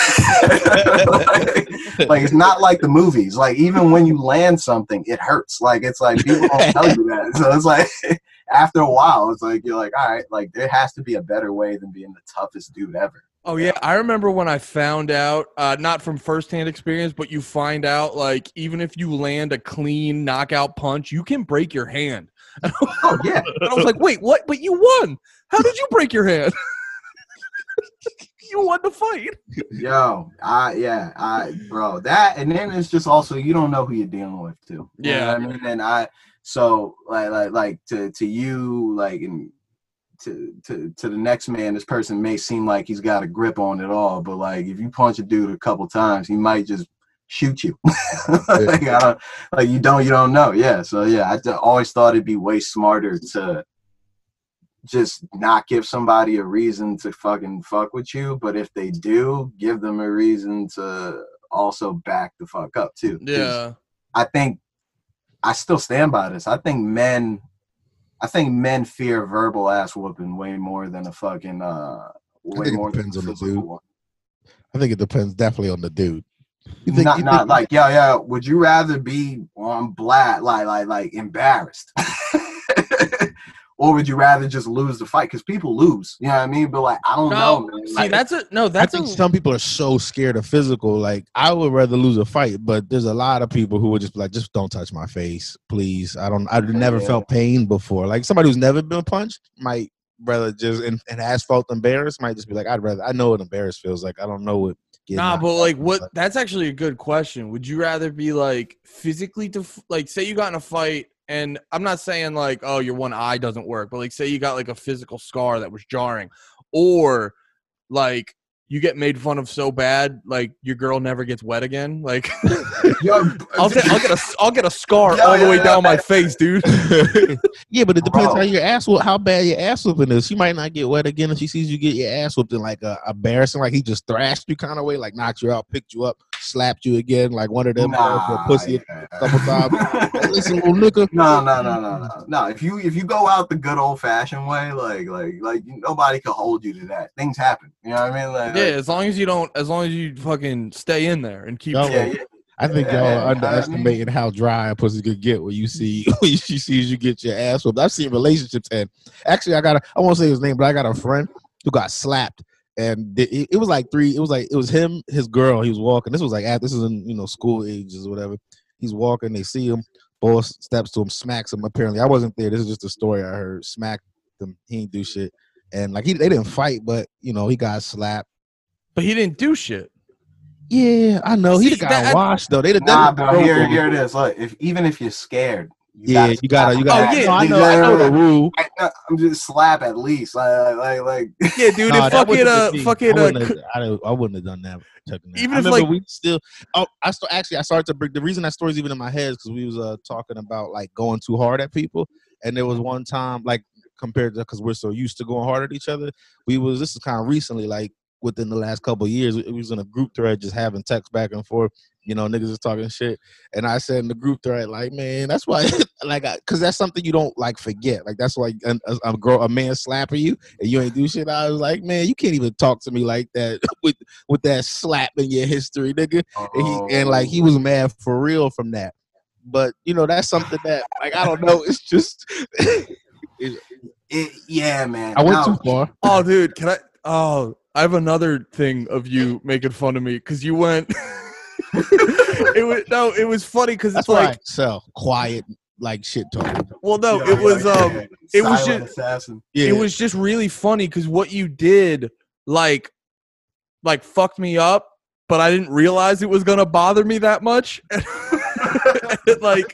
like, it's not like the movies. Like even when you land something, it hurts. Like it's like people don't tell you that. So it's like after a while, it's like you're like, all right, like there has to be a better way than being the toughest dude ever. Oh yeah, I remember when I found out, uh, not from firsthand experience, but you find out like even if you land a clean knockout punch, you can break your hand. Oh yeah, and I was like, wait, what? But you won. How did you break your hand? you won the fight. Yo, I yeah, I bro that, and then it's just also you don't know who you're dealing with too. You yeah, I mean, and I so like like like to to you like and to to to the next man, this person may seem like he's got a grip on it all, but like if you punch a dude a couple times, he might just shoot you. like, I don't, like you don't you don't know. Yeah. So yeah, I always thought it'd be way smarter to just not give somebody a reason to fucking fuck with you, but if they do, give them a reason to also back the fuck up too. Yeah. I think I still stand by this. I think men I think men fear verbal ass whooping way more than a fucking uh way more depends on the dude. One. I think it depends definitely on the dude. You think, not, you not think, like, yeah, yeah. Would you rather be on black, like, like, like embarrassed, or would you rather just lose the fight? Because people lose, you know what I mean? But like, I don't no, know. Man. See, like, that's a no. That's I think a, some people are so scared of physical. Like, I would rather lose a fight, but there's a lot of people who would just be like, just don't touch my face, please. I don't. I've never yeah. felt pain before. Like somebody who's never been punched might rather just and, and has felt embarrassed might just be like, I'd rather. I know what embarrassed feels like. I don't know what nah, but like, what? That's actually a good question. Would you rather be like physically to like, say you got in a fight, and I'm not saying like, oh, your one eye doesn't work, but like, say you got like a physical scar that was jarring, or like you get made fun of so bad, like your girl never gets wet again. Like, I'll, get, I'll get a, I'll get a scar all the way down my face, dude. yeah, but it depends Bro. how your ass whoop, how bad your ass whooping is. She might not get wet again if she sees you get your ass whooped in like a embarrassing, like he just thrashed you kind of way, like knocked you out, picked you up, slapped you again, like one of them uh, nah, pussy yeah. a couple times. Listen, little nigga. No, no, no, no, no, no. If you if you go out the good old fashioned way, like like like nobody can hold you to that. Things happen. You know what I mean? Like, yeah, as long as you don't, as long as you fucking stay in there and keep. Yeah, yeah. I think y'all are underestimating how dry a pussy could get when you see when she sees you get your ass whooped. I've seen relationships and actually I got a I won't say his name, but I got a friend who got slapped and it, it was like three. It was like it was him, his girl. He was walking. This was like at this is in you know school ages or whatever. He's walking. They see him. Boss steps to him, smacks him. Apparently, I wasn't there. This is just a story I heard. Smacked him. He didn't do shit. And like he, they didn't fight, but you know he got slapped. But he didn't do shit. Yeah, I know. See, he got that, washed though. They nah, bro. Here, here it is. Look, if even if you're scared, you yeah, you gotta, you gotta. Oh yeah, no, I know, I know the rule. I, am just slap at least, like, like, like. Yeah, dude. no, if fucking, uh, fucking, I wouldn't, uh, have, I, I wouldn't have done that. Even if like we still, oh, I still actually I started to bring the reason that story's even in my head is because we was uh talking about like going too hard at people, and there was one time like compared to because we're so used to going hard at each other, we was this is kind of recently like within the last couple years. It was in a group thread just having text back and forth. You know, niggas is talking shit, and I said in the group thread, like, man, that's why, like, because that's something you don't like forget. Like, that's why a, a, girl, a man slapping you, and you ain't do shit. I was like, man, you can't even talk to me like that with with that slap in your history, nigga. Oh. And he and like he was mad for real from that. But you know, that's something that like I don't know. It's just. it, it, yeah, man. I went no. too far. Oh, dude, can I? Oh, I have another thing of you making fun of me because you went. it was no, it was funny because it's like so quiet, like shit talk. Well, no, it was um, it was just assassin. Yeah, it was just really funny because what you did, like, like fucked me up, but I didn't realize it was gonna bother me that much. like,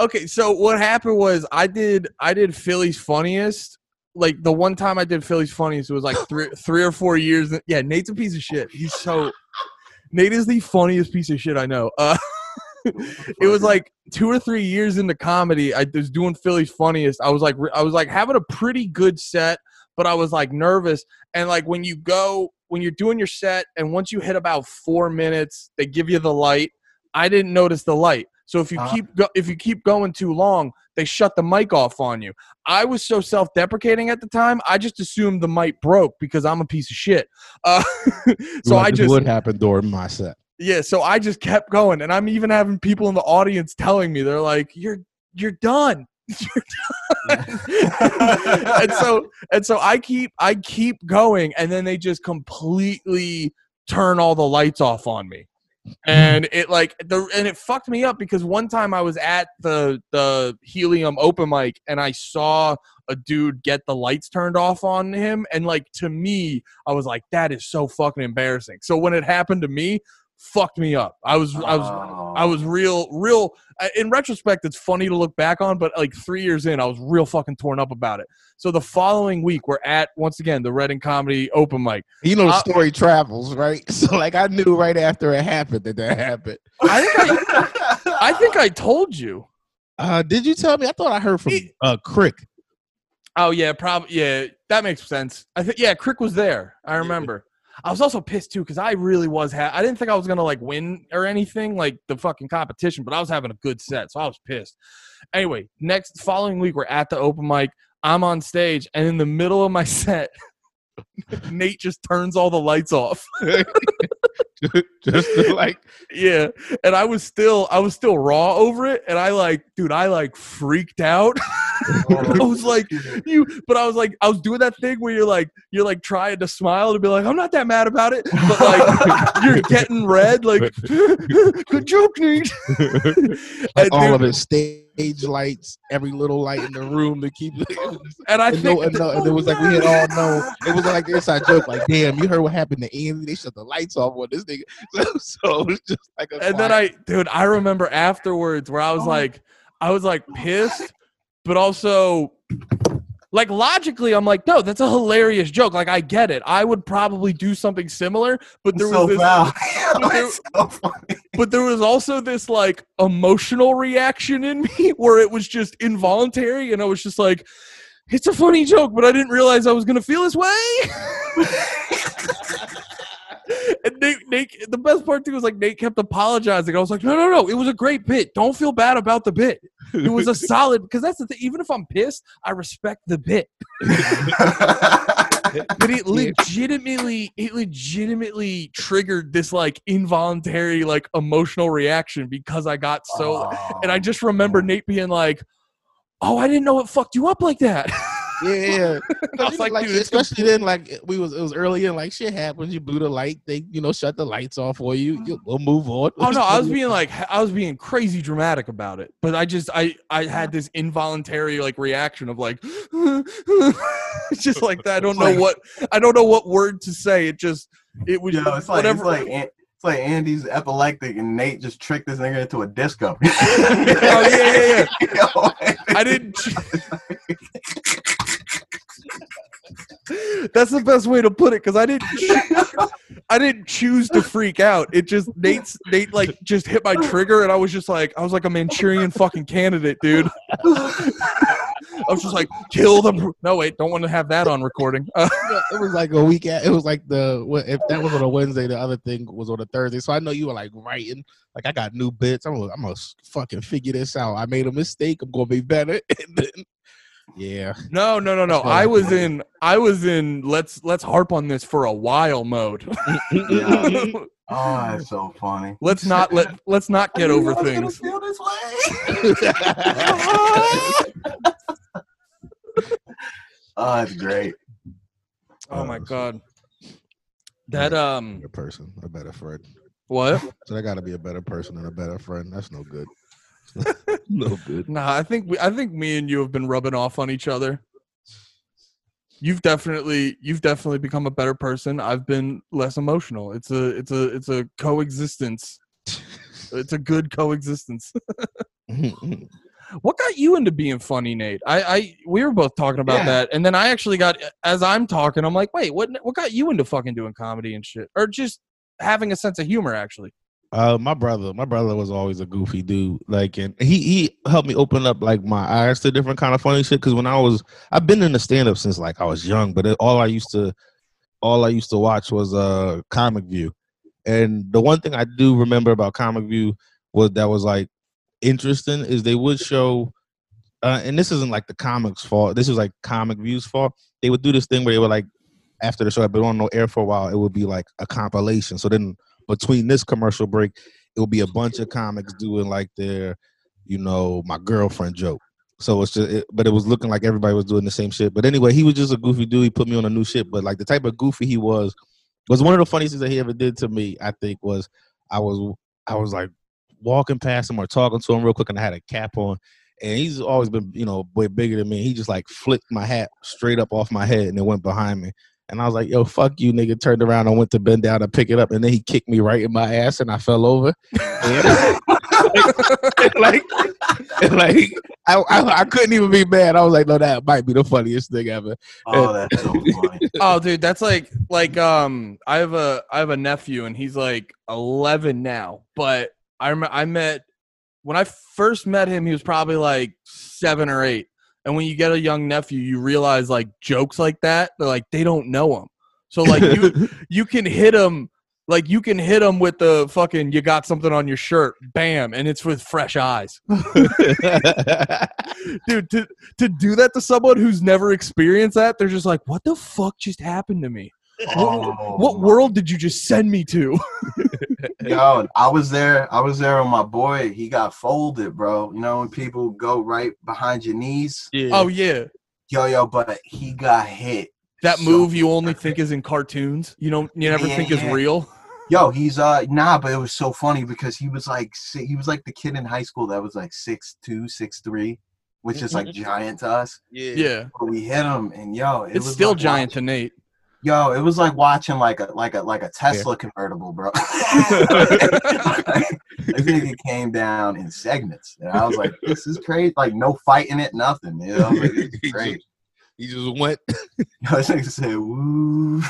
okay, so what happened was I did I did Philly's funniest like the one time I did Philly's funniest it was like three three or four years. Yeah, Nate's a piece of shit. He's so Nate is the funniest piece of shit I know. Uh, it was like two or three years into comedy. I was doing Philly's funniest. I was like, I was like having a pretty good set, but I was like nervous. And like when you go, when you're doing your set, and once you hit about four minutes, they give you the light. I didn't notice the light. So if you Uh-huh. keep go- if you keep going too long, they shut the mic off on you. I was so self-deprecating at the time. I just assumed the mic broke because I'm a piece of shit. Uh, so I just would happen during my set. yeah, so I just kept going, and I'm even having people in the audience telling me they're like, "You're you're done." You're done. and so and so I keep I keep going, and then they just completely turn all the lights off on me, and it like the and it fucked me up because one time I was at the the helium open mic, and I saw a dude get the lights turned off on him, and like to me, I was like, that is so fucking embarrassing. So when it happened to me, fucked me up. I was I was Oh. I was real, real. uh, In retrospect, it's funny to look back on, but like three years in, I was real fucking torn up about it. So the following week, we're at once again the Reading Comedy Open Mic. You know the Uh, story travels, right? So like I knew right after it happened that that happened. I think I, I think I told you. Uh, did you tell me? I thought I heard from He- uh Crick. Oh yeah, probably yeah. That makes sense. I think yeah, Crick was there. I remember. I was also pissed too because I really was. Ha- I didn't think I was gonna like win or anything like the fucking competition, but I was having a good set, so I was pissed. Anyway, next following week we're at the open mic. I'm on stage, and in the middle of my set, Nate just turns all the lights off. Just to, like Yeah, and I was still I was still raw over it, and I like, dude, I like freaked out. I was like, you, but I was like, I was doing that thing where you're like, you're like trying to smile to be like, I'm not that mad about it, but like you're getting red, like, good joke, Nate. like And all dude- of it stage lights, every little light in the room to keep it. and I And, think no, and, no, and it was like we had all known. It was like the inside joke. Like, damn, you heard what happened to Andy? They shut the lights off on this nigga. So, so it was just like a. and then I, dude, I remember afterwards where I was oh like, I was like pissed, but also like logically, I'm like, no, that's a hilarious joke. Like I get it. I would probably do something similar, but there was so this, but there- so but there was also this like emotional reaction in me where it was just involuntary, and I was just like. It's a funny joke, but I didn't realize I was gonna feel this way. And Nate, Nate, the best part too was like Nate kept apologizing. I was like, no, no, no, it was a great bit. Don't feel bad about the bit. It was a solid because that's the thing. Even if I'm pissed, I respect the bit. But it legitimately, it legitimately triggered this like involuntary, like emotional reaction because I got so. And I just remember Nate being like, "Oh, I didn't know it fucked you up like that." Yeah, yeah. I was like, like, dude, especially then, like we was it was early and like shit happens. You blew the light. They you know shut the lights off for you. you we'll move on. Oh no, I was being like I was being crazy dramatic about it, but I just I I had this involuntary like reaction of like just like that. I don't know Like- what I don't know what word to say. It just it was Yo, it's like it's like An- it's like Andy's epileptic and Nate just tricked this nigga into a disco. oh yeah, yeah, yeah. I didn't. That's the best way to put it because I didn't. choo- I didn't choose to freak out. It just Nate's Nate like just hit my trigger and I was just like I was like a Manchurian fucking candidate, dude. I was just like kill them. No wait, don't want to have that on recording. Uh, it was like a week. At, it was like the if that was on a Wednesday, the other thing was on a Thursday. So I know you were like writing. Like I got new bits. I'm gonna, I'm gonna fucking figure this out. I made a mistake. I'm gonna be better. And then, yeah. no, no, no, no. I I was in. I was in. Let's let's harp on this for a while mode. Yeah. oh, that's so funny. let's not let let's not get knew over I was gonna things. feel this way. oh, that's great. Oh my Uh, god. That um a person, a better friend. what? So I got to be a better person and a better friend. That's no good. no good. Nah, I think we I think me and you have been rubbing off on each other. You've definitely you've definitely become a better person. I've been less emotional. It's a it's a it's a coexistence. It's a good coexistence. What got you into being funny, Nate? I, I we were both talking about Yeah. that, and then I actually got as I'm talking, I'm like, wait, what? What got you into fucking doing comedy and shit, or just having a sense of humor? Actually, Uh, my brother, my brother was always a goofy dude. Like, and he he helped me open up like my eyes to different kind of funny shit. Because when I was, I've been in the stand up since like I was young, but it, all I used to, all I used to watch was uh Comic View, and the one thing I do remember about Comic View was that was like interesting is they would show. Uh, and this isn't like the comics fault. This is like Comic View's fault. They would do this thing where they would like after the show had been on no air for a while, it would be like a compilation. So then between this commercial break, it will be a bunch of comics doing like their, you know, my girlfriend joke. So it's just, it, but it was looking like everybody was doing the same shit. But anyway, he was just a goofy dude. He put me on a new shit. But like the type of goofy he was, was one of the funniest things that he ever did to me. I think was I was I was like walking past him or talking to him real quick, and I had a cap on. And he's always been, you know, way bigger than me. He just like flicked my hat straight up off my head and it went behind me. And I was like, yo, fuck you, nigga. Turned around and went to bend down and pick it up. And then he kicked me right in my ass and I fell over. And like, and like I, I, I couldn't even be mad. I was like, no, that might be the funniest thing ever. Oh, that's so funny. oh, dude, that's like like um, I have a I have a nephew, and he's like 11 now. But I rem- I met when I first met him, he was probably like seven or eight. And when you get a young nephew, you realize like jokes like that, they're like they don't know him. So like you you can hit them like you can hit them with the fucking you got something on your shirt, bam, and it's with fresh eyes. Dude, to to do that to someone who's never experienced that, they're just like, "What the fuck just happened to me? Oh, what world did you just send me to?" Yo, I was there. I was there with my boy. He got folded, bro. You know when people go right behind your knees. yeah. oh yeah, Yo, yo, but he got hit. that so move you only hard. think is in cartoons. You don't, you never Yeah, think is real. Yo, he's uh nah, but it was so funny because he was like he was like the kid in high school that was like six two, six three, which is like giant to us. yeah. Yeah, But we hit him, and yo, it it's was still like giant watching- to Nate. Yo, it was like watching like a like a like a Tesla convertible, bro. like, this nigga came down in segments, and I was like, "This is crazy!" Like no fighting it, nothing. You know, I was like, this He is great. just- He just went. Yo, this nigga said, "Woo."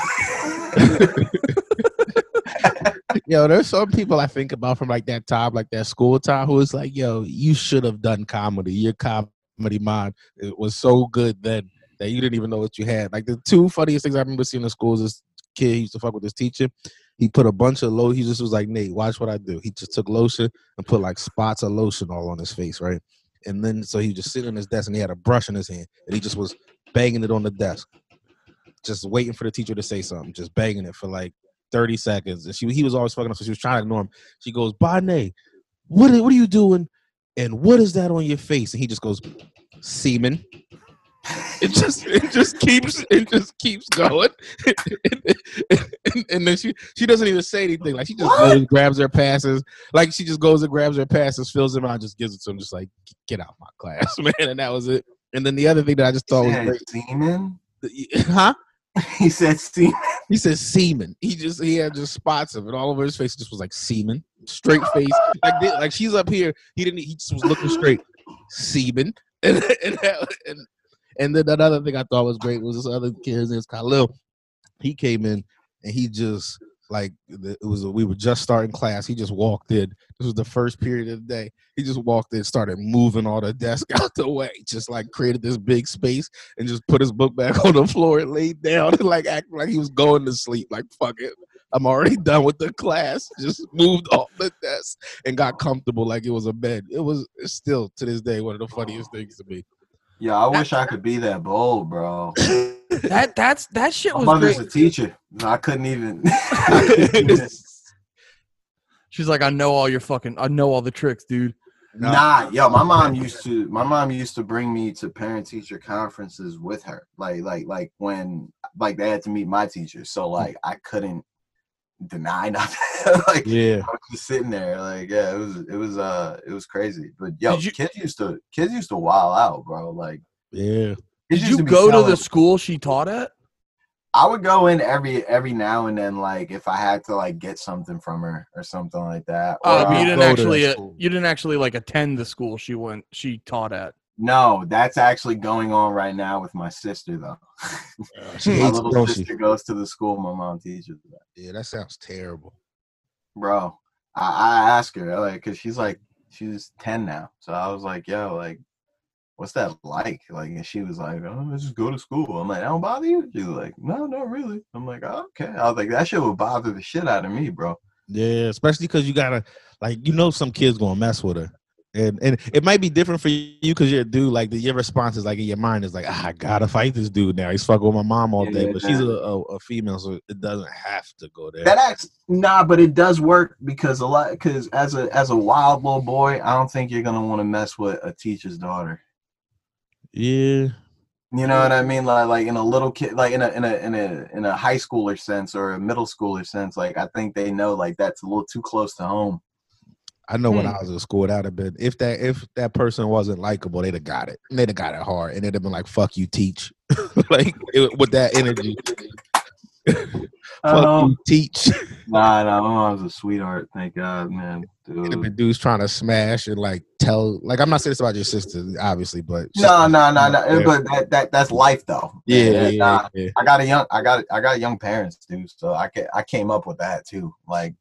Yo, there's some people I think about from like that time, like that school time, who was like, yo, you should have done comedy. Your comedy mind it was so good then that you didn't even know what you had. Like the two funniest things I remember seeing in school is this kid he used to fuck with his teacher. He put a bunch of lotion. He just was like, Nate, watch what I do. He just took lotion and put like spots of lotion all on his face, right? And then so he just sitting on his desk and he had a brush in his hand and he just was banging it on the desk, just waiting for the teacher to say something, just banging it for like 30 seconds. And she he was always fucking up, so she was trying to ignore him. She goes, Bonnet, what what are you doing? And what is that on your face? And he just goes, Semen. It just it just keeps it just keeps going. and, and- and then she she doesn't even say anything. Like she just What? goes, grabs her passes. Like she just goes and grabs her passes, fills them out, just gives it to him, just like get out my class, man. And that was it. And then the other thing that I just thought was great, semen. huh? He said semen. He said semen. He just he had just spots of it all over his face. It just was like semen, straight face. Like like she's up here. He didn't. He just was looking straight. Semen. And and, that- and and then another thing I thought was great was this other kid. His name's Khalil. He came in and he just like it was. we were just starting class. He just walked in. This was the first period of the day. He just walked in, started moving all the desk out the way, just like created this big space and just put his book back on the floor and laid down and like acting like he was going to sleep. Like fuck it, I'm already done with the class. Just moved off the desk and got comfortable like it was a bed. It was still to this day one of the funniest things to me. Yeah, I wish I could be that bold, bro. That that's that shit My was My mother's great. a teacher. I couldn't even. I couldn't even- She's like, I know all your fucking, I know all the tricks, dude. Nah, yo, my mom used to. My mom used to bring me to parent teacher conferences with her. Like, like, like when, like they had to meet my teacher, so like I couldn't deny nothing. like Yeah. I was just sitting there, like yeah, it was, it was, uh, it was crazy. But yo, you- kids used to, kids used to wild out, bro. Like, Yeah. Did you be go to the school she taught at? I would go in every every now and then, like if I had to like get something from her or something like that. Oh, uh, you didn't actually uh, you didn't actually like attend the school she went she taught at. No, that's actually going on right now with my sister though. She my little don't she? sister goes to the school my mom teaches. at. Yeah, that sounds terrible. Bro, I, I asked her like, cause she's like she's ten now, so I was like, yo, like. What's that like? Like, and she was like, "Oh, let's just go to school." I'm like, "I don't bother you." She's like, "No, not really." I'm like, oh, "Okay." I was like, "That shit would bother the shit out of me, bro." Yeah, especially because you gotta like you know some kids gonna mess with her, and and it might be different for you because you're a dude. Like the, your response is like in your mind is like, ah, I gotta fight this dude now. He's fucking with my mom all day, but she's a, a, a female, so it doesn't have to go there. That acts nah, but it does work because a lot because as a as a wild little boy, I don't think you're gonna want to mess with a teacher's daughter. yeah, You know what I mean? Like like in a little kid, like in a in a in a in a high schooler sense or a middle schooler sense. Like I think they know like that's a little too close to home. I know when Hmm. I was in school, that'd have been if that if that person wasn't likable, they'd have got it. They'd have got it hard, and they'd have been like, "Fuck you, teach," like it, with that energy. Fuck Um, you, teach. nah, nah, my mom's a sweetheart. Thank God, man. It'd have been dudes trying to smash and like tell. Like I'm not saying this about your sister, obviously, but No, no, no, no. But that, that that's life though. yeah, yeah, yeah, uh, yeah. I got a young I got I got young parents too, so I ca- I came up with that too. Like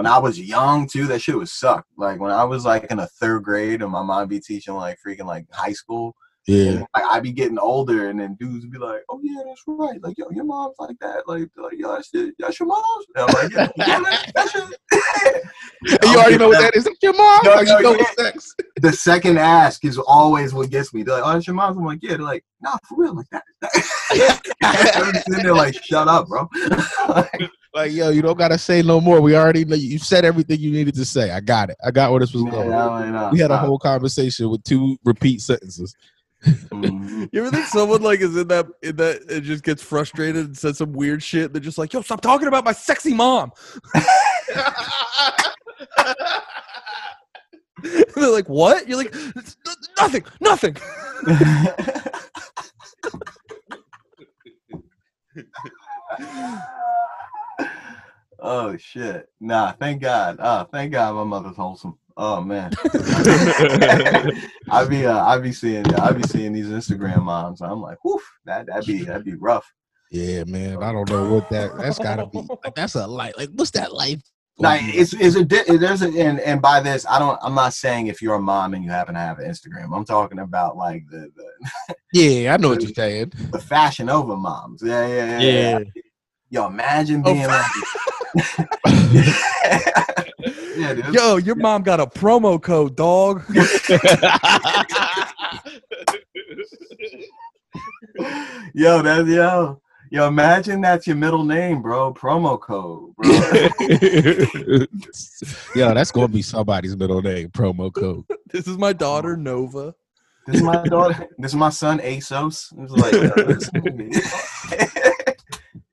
when I was young too, that shit was suck. Like when I was like in a third grade and my mom be teaching like freaking like high school. yeah. And, like I be getting older and then dudes be like, Oh yeah, that's right. Like, yo, your mom's like that. Like, like yo, that's, your- that's your mom's. And I'm like, yeah, yeah, that's your you already know what that is. That's your mom. No, like, no, yeah. sex. the second ask is always what gets me. They're like, "Oh, it's your mom's." I'm like, "Yeah." They're like, "Nah, for real, like that." I'm sitting there like, "Shut up, bro." Like, yo, you don't gotta say no more. We already know you said everything you needed to say. I got it. I got where this was going. I'm like, nah, We had a stop. whole conversation with two repeat sentences. Mhm. You ever think someone like is in that in that it just gets frustrated and says some weird shit? They're just like, "Yo, stop talking about my sexy mom." They're like, "What?" You're like, "It's "Nothing, nothing." oh shit! Nah, thank God. Oh, thank God, my mother's wholesome. Oh man, I be uh, I be seeing I be seeing these Instagram moms. I'm like, whew, that that'd be that'd be rough. yeah, man. I don't know what that. That's gotta be. Like, that's a life. Like, what's that life? Like it's it's a there's a and and by this I don't I'm not saying if you're a mom and you happen to have an Instagram. I'm talking about like the the, yeah, I know what you're saying. the fashion over moms. Yeah, yeah, yeah. Yeah. yeah. Yo, imagine Oh, being like, yeah, dude. Yo, your mom got a promo code, dog. yo, that's yo. Yo, imagine that's your middle name, bro. Promo code, bro. Yo, that's gonna be somebody's middle name promo code. This is my daughter, Nova. this is my daughter. This is my son, Asos. It's like, yo,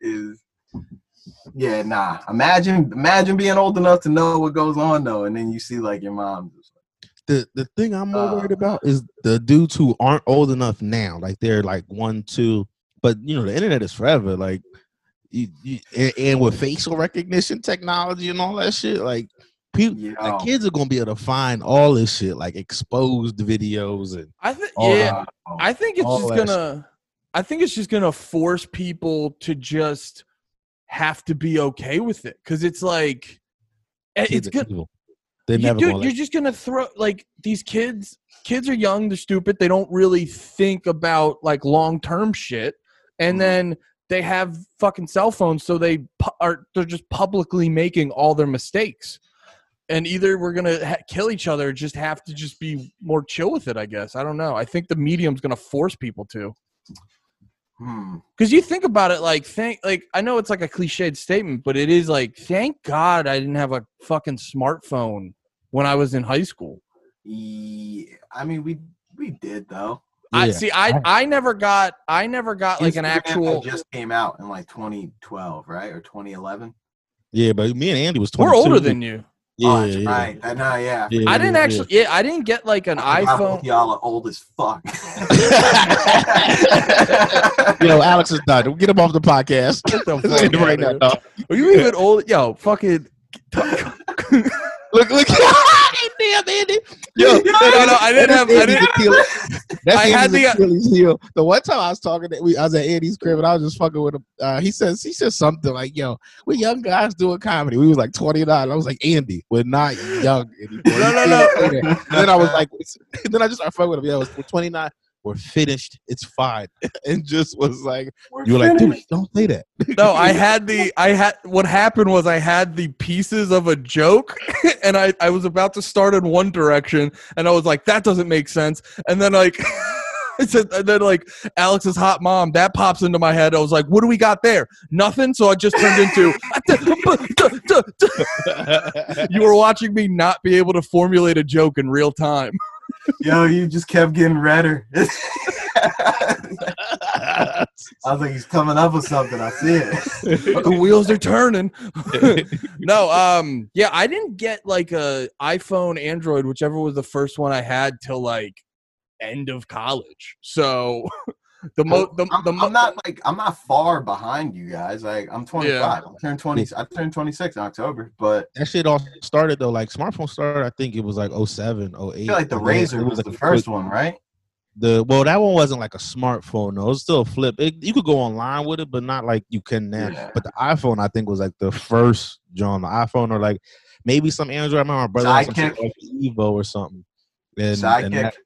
is yeah, nah. Imagine, imagine being old enough to know what goes on though, and then you see like your mom. The the thing I'm more Uh. worried about is the dudes who aren't old enough now. Like they're like one, two, but you know the internet is forever. Like you, you and, and with facial recognition technology and all that shit, like people, Yo. like kids are gonna be able to find all this shit, like exposed videos and I think yeah, uh, I think it's just gonna I think it's just gonna force people to just have to be okay with it because it's like eh, it's good. evil. They're You, dude, you're just gonna throw like these kids. Kids are young, they're stupid. They don't really think about like long term shit, and Mhm. then they have fucking cell phones, so they pu- are they're just publicly making all their mistakes. And either we're gonna ha- kill each other, or just have to just be more chill with it. I guess I don't know. I think the medium's gonna force people to. Hmm. Because you think about it, like thank, like I know it's like a cliched statement, but it is like, thank God I didn't have a fucking smartphone when I was in high school. Yeah, I mean, we we did though. I Yeah. see. I I never got. I never got like an Instagram had actual. just came out in like 2012, right, or 2011. yeah, but me and Andy was We're older than you. Yeah, oh, that's yeah. right. That, no, yeah. Yeah, I didn't yeah, actually. Yeah, I didn't get like an I forgot iPhone. Y'all are old as fuck. Yo, Alex is done. Get him off the podcast. Get the fuck right now, dog. Are you even old? Yo, fucking. Look, look. Damn, Andy. Yo, no, no, I didn't have. I didn't. That's I had the- Achilles heel. The one time I was talking, to, we, I was at Andy's crib and I was just fucking with him. Uh, he says, he said something like, "Yo, we young guys doing comedy." We was like twenty nine. I was like, "Andy, we're not young anymore." No, no, no. And then I was like, then I just started fucking with him. Yeah, we're twenty nine. We're finished. It's fine. And just was like, you were like, dude, don't say that. No, I had the. I had. What happened was I had the pieces of a joke, and I I was about to start in one direction, and I was like, that doesn't make sense, and then like. I said, and then like Alex's hot mom, that pops into my head. I was like, "What do we got there? Nothing." So I just turned into. you were watching me not be able to formulate a joke in real time. Yo, you just kept getting redder. I was like, he's coming up with something. I see it. the wheels are turning. no, um, yeah, I didn't get like a iPhone, Android, whichever was the first one I had till like end of college. So the mo the, I'm, the mo- I'm not like I'm not far behind you guys. Like I'm 25. Yeah. I turned 20. I turned 26 in October. But that shit all started though. Like smartphone started, I think it was like 07, 08. I feel like the Razr it was, like the first quick- one, right? The well, that one wasn't like a smartphone. though. it was still a flip. It, you could go online with it, but not like you can now. Yeah. But the iPhone, I think, was like the first John. The iPhone or like maybe some Android. I remember my brother had some shit Sidekick. like Evo or something. And, Sidekick. and that-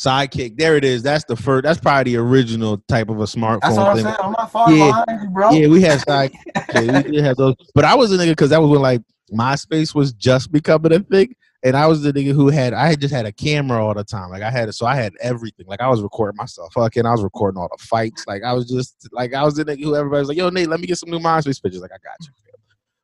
Sidekick. There it is. That's the first. That's probably the original type of a smartphone That's what I'm thing. saying. I'm not far Yeah. behind you, bro. Yeah, we had side. yeah, we did have those. But I was a nigga because that was when like MySpace was just becoming a thing, and I was the nigga who had I had just had a camera all the time. Like I had it, so I had everything. Like I was recording myself fucking. I was recording all the fights. Like I was just like I was the nigga who everybody was like, "Yo, Nate, let me get some new MySpace pictures." Like I got you.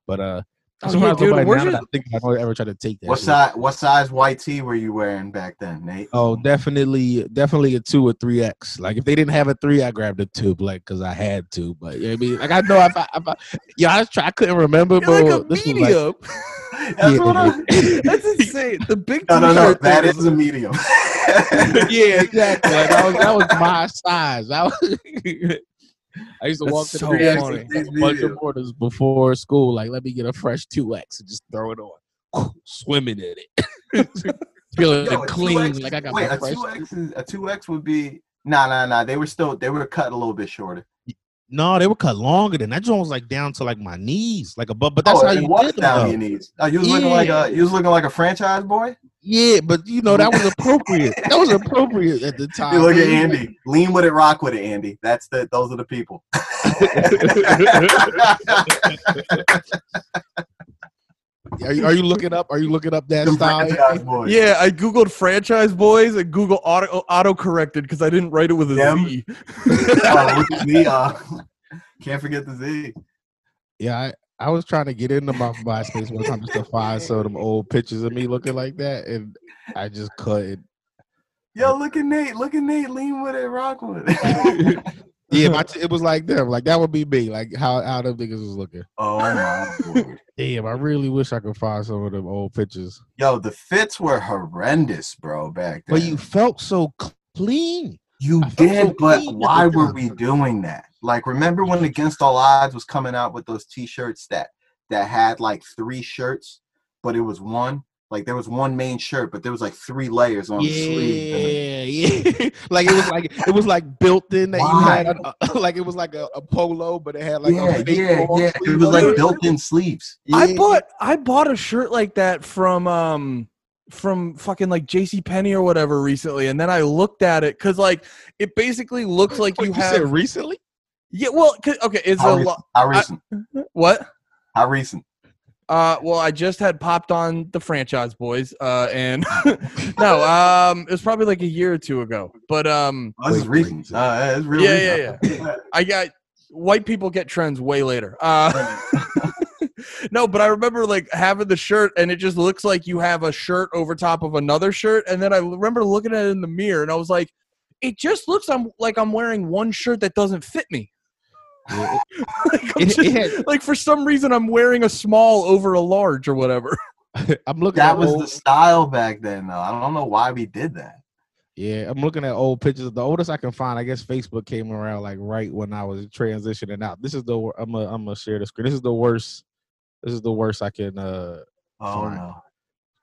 But uh, I'm Oh, surprised yeah, dude, now your- I think I don't ever try to take that. What size? What size white tee were you wearing back then, Nate? Oh, definitely, definitely a two or three X. Like if they didn't have a three, I grabbed a two, like because I had to. But yeah, I mean, like I know if I, if I yeah, I was try, I couldn't remember, You're like but a this was like, medium. That's yeah, what I. That's insane. The big No, no, no. t-shirt That thing a medium. yeah, exactly. Like, that, was, that was my size. I, was, I used to That's walk to so the gas funny. station, a bunch of orders before school. Like, let me get a fresh two X and just throw it on, swimming in it, feeling Yo, clean. 2X Like I got Wait, my a two X is a two X would be nah, nah, nah. They were still they were cut a little bit shorter. No, they were cut longer than that. Joint was like down to like my knees, like above. But that's oh, how you was did them, down though. your knees. Oh, you was looking like a you was looking like a Franchize Boy. Yeah, but you know that was appropriate. that was appropriate at the time. You look at. Andy. Lean with it, rock with it, Andy. That's the those are the people. Are you, are you looking up? Are you looking up that Them style? Yeah, I googled franchise boys and Google auto auto corrected because I didn't write it with a Z. Them? oh, look at me. Uh, can't forget the Z. Yeah, I, I was trying to get into my MySpace one time just to find some of them old pictures of me looking like that, and I just couldn't. Yo, look at Nate. Look at Nate. Lean with it, rock with it. Yeah, my t- it was like them. Like that would be me. Like how how them niggas was looking. oh my lord. Damn, I really wish I could find some of them old pictures. Yo, the fits were horrendous, bro, back then. But you felt so clean. You I did, so but why were we doing that? Like, remember when Against All Odds was coming out with those T-shirts that that had like three shirts, but it was one. Like there was one main shirt, but there was like three layers on the sleeve. Yeah, yeah. like it was like it was like built in that you had a, like it was like a, a polo, but it had like yeah, a fake yeah, long yeah. It was like built-in sleeves. I bought I bought a shirt like that from um from fucking like JC Penney or whatever recently and then I looked at it cuz like it basically looks like Wait, you said have recently. Yeah, well 'cause- okay, it's How a lot How recent? what? How recent? Uh well, I just had popped on the Franchize Boyz uh and no, um it was probably like a year or two ago. But um Oh, this is recent. Uh, it's real Yeah, recent. yeah, I got white people get trends way later. Uh No, but I remember like having the shirt and it just looks like you have a shirt over top of another shirt and then I remember looking at it in the mirror and I was like it just looks I'm, like I'm wearing one shirt that doesn't fit me. Yeah, like, I'm It- just- it had- like for some reason I'm wearing a small over a large or whatever. I'm looking at That at was old, the style back then, though. I don't know why we did that. yeah. I'm looking at old pictures. The oldest I can find, I guess, Facebook came around like right when I was transitioning out. This is the I'm gonna I'm gonna share the screen. This is the worst. This is the worst I can uh Oh Fine. no!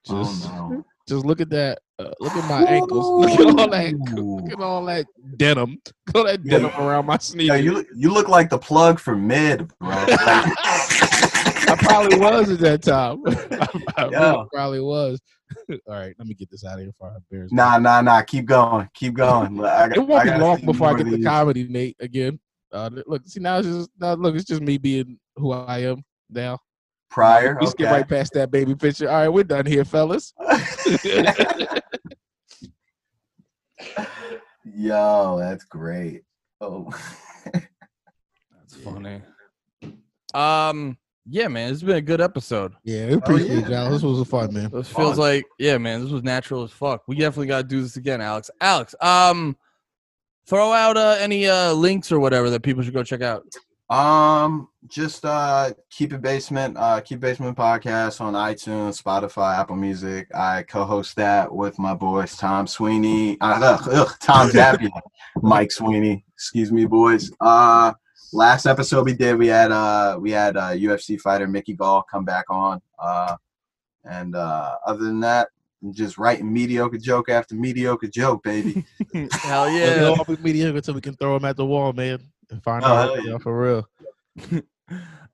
just oh no! just look at that. Uh, look at my ankles. Look at all that. Look at all that denim. Look at all that Yeah. denim around my Yeah, you look- you look like the plug for mid, bro. I probably was at that time. I really Yeah. probably was. all right, let me get this out of here before I embarrass. nah, nah, nah. Keep going. Keep going. I got- it won't I be long before I get the comedy, Nate. Again, uh, look, see now it's just now look, it's just me being who I am now. Prior. We skip right past that baby picture. All right, we're done here, fellas. Yo, that's great. Oh, That's funny. Um, yeah, man, it's been a good episode. Yeah, we appreciate yeah. y'all. This was a fun, man. This feels Fun. like, yeah, man, this was natural as fuck. We definitely got to do this again, Alex. Alex, um, throw out uh, any uh links or whatever that people should go check out. Um, just uh, keep it basement. Uh, keep basement podcast on iTunes, Spotify, Apple Music. I co-host that with my boys Tom Sweeney, uh, ugh, ugh, Tom Zappia, Mike Sweeney. Excuse me, boys. Uh, last episode we did, we had uh, we had uh, UFC fighter Mickey Gall come back on. Uh, and uh, other than that, I'm just writing mediocre joke after mediocre joke, baby. Hell Yeah. yeah. They'll all be mediocre until we can throw them at the wall, man, and find Oh, out yeah. for real.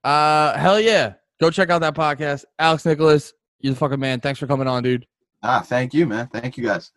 Uh, hell yeah. Go check out that podcast. Alex Nicholas, you're the fucking man. Thanks for coming on, dude. ah, thank you, man. Thank you guys.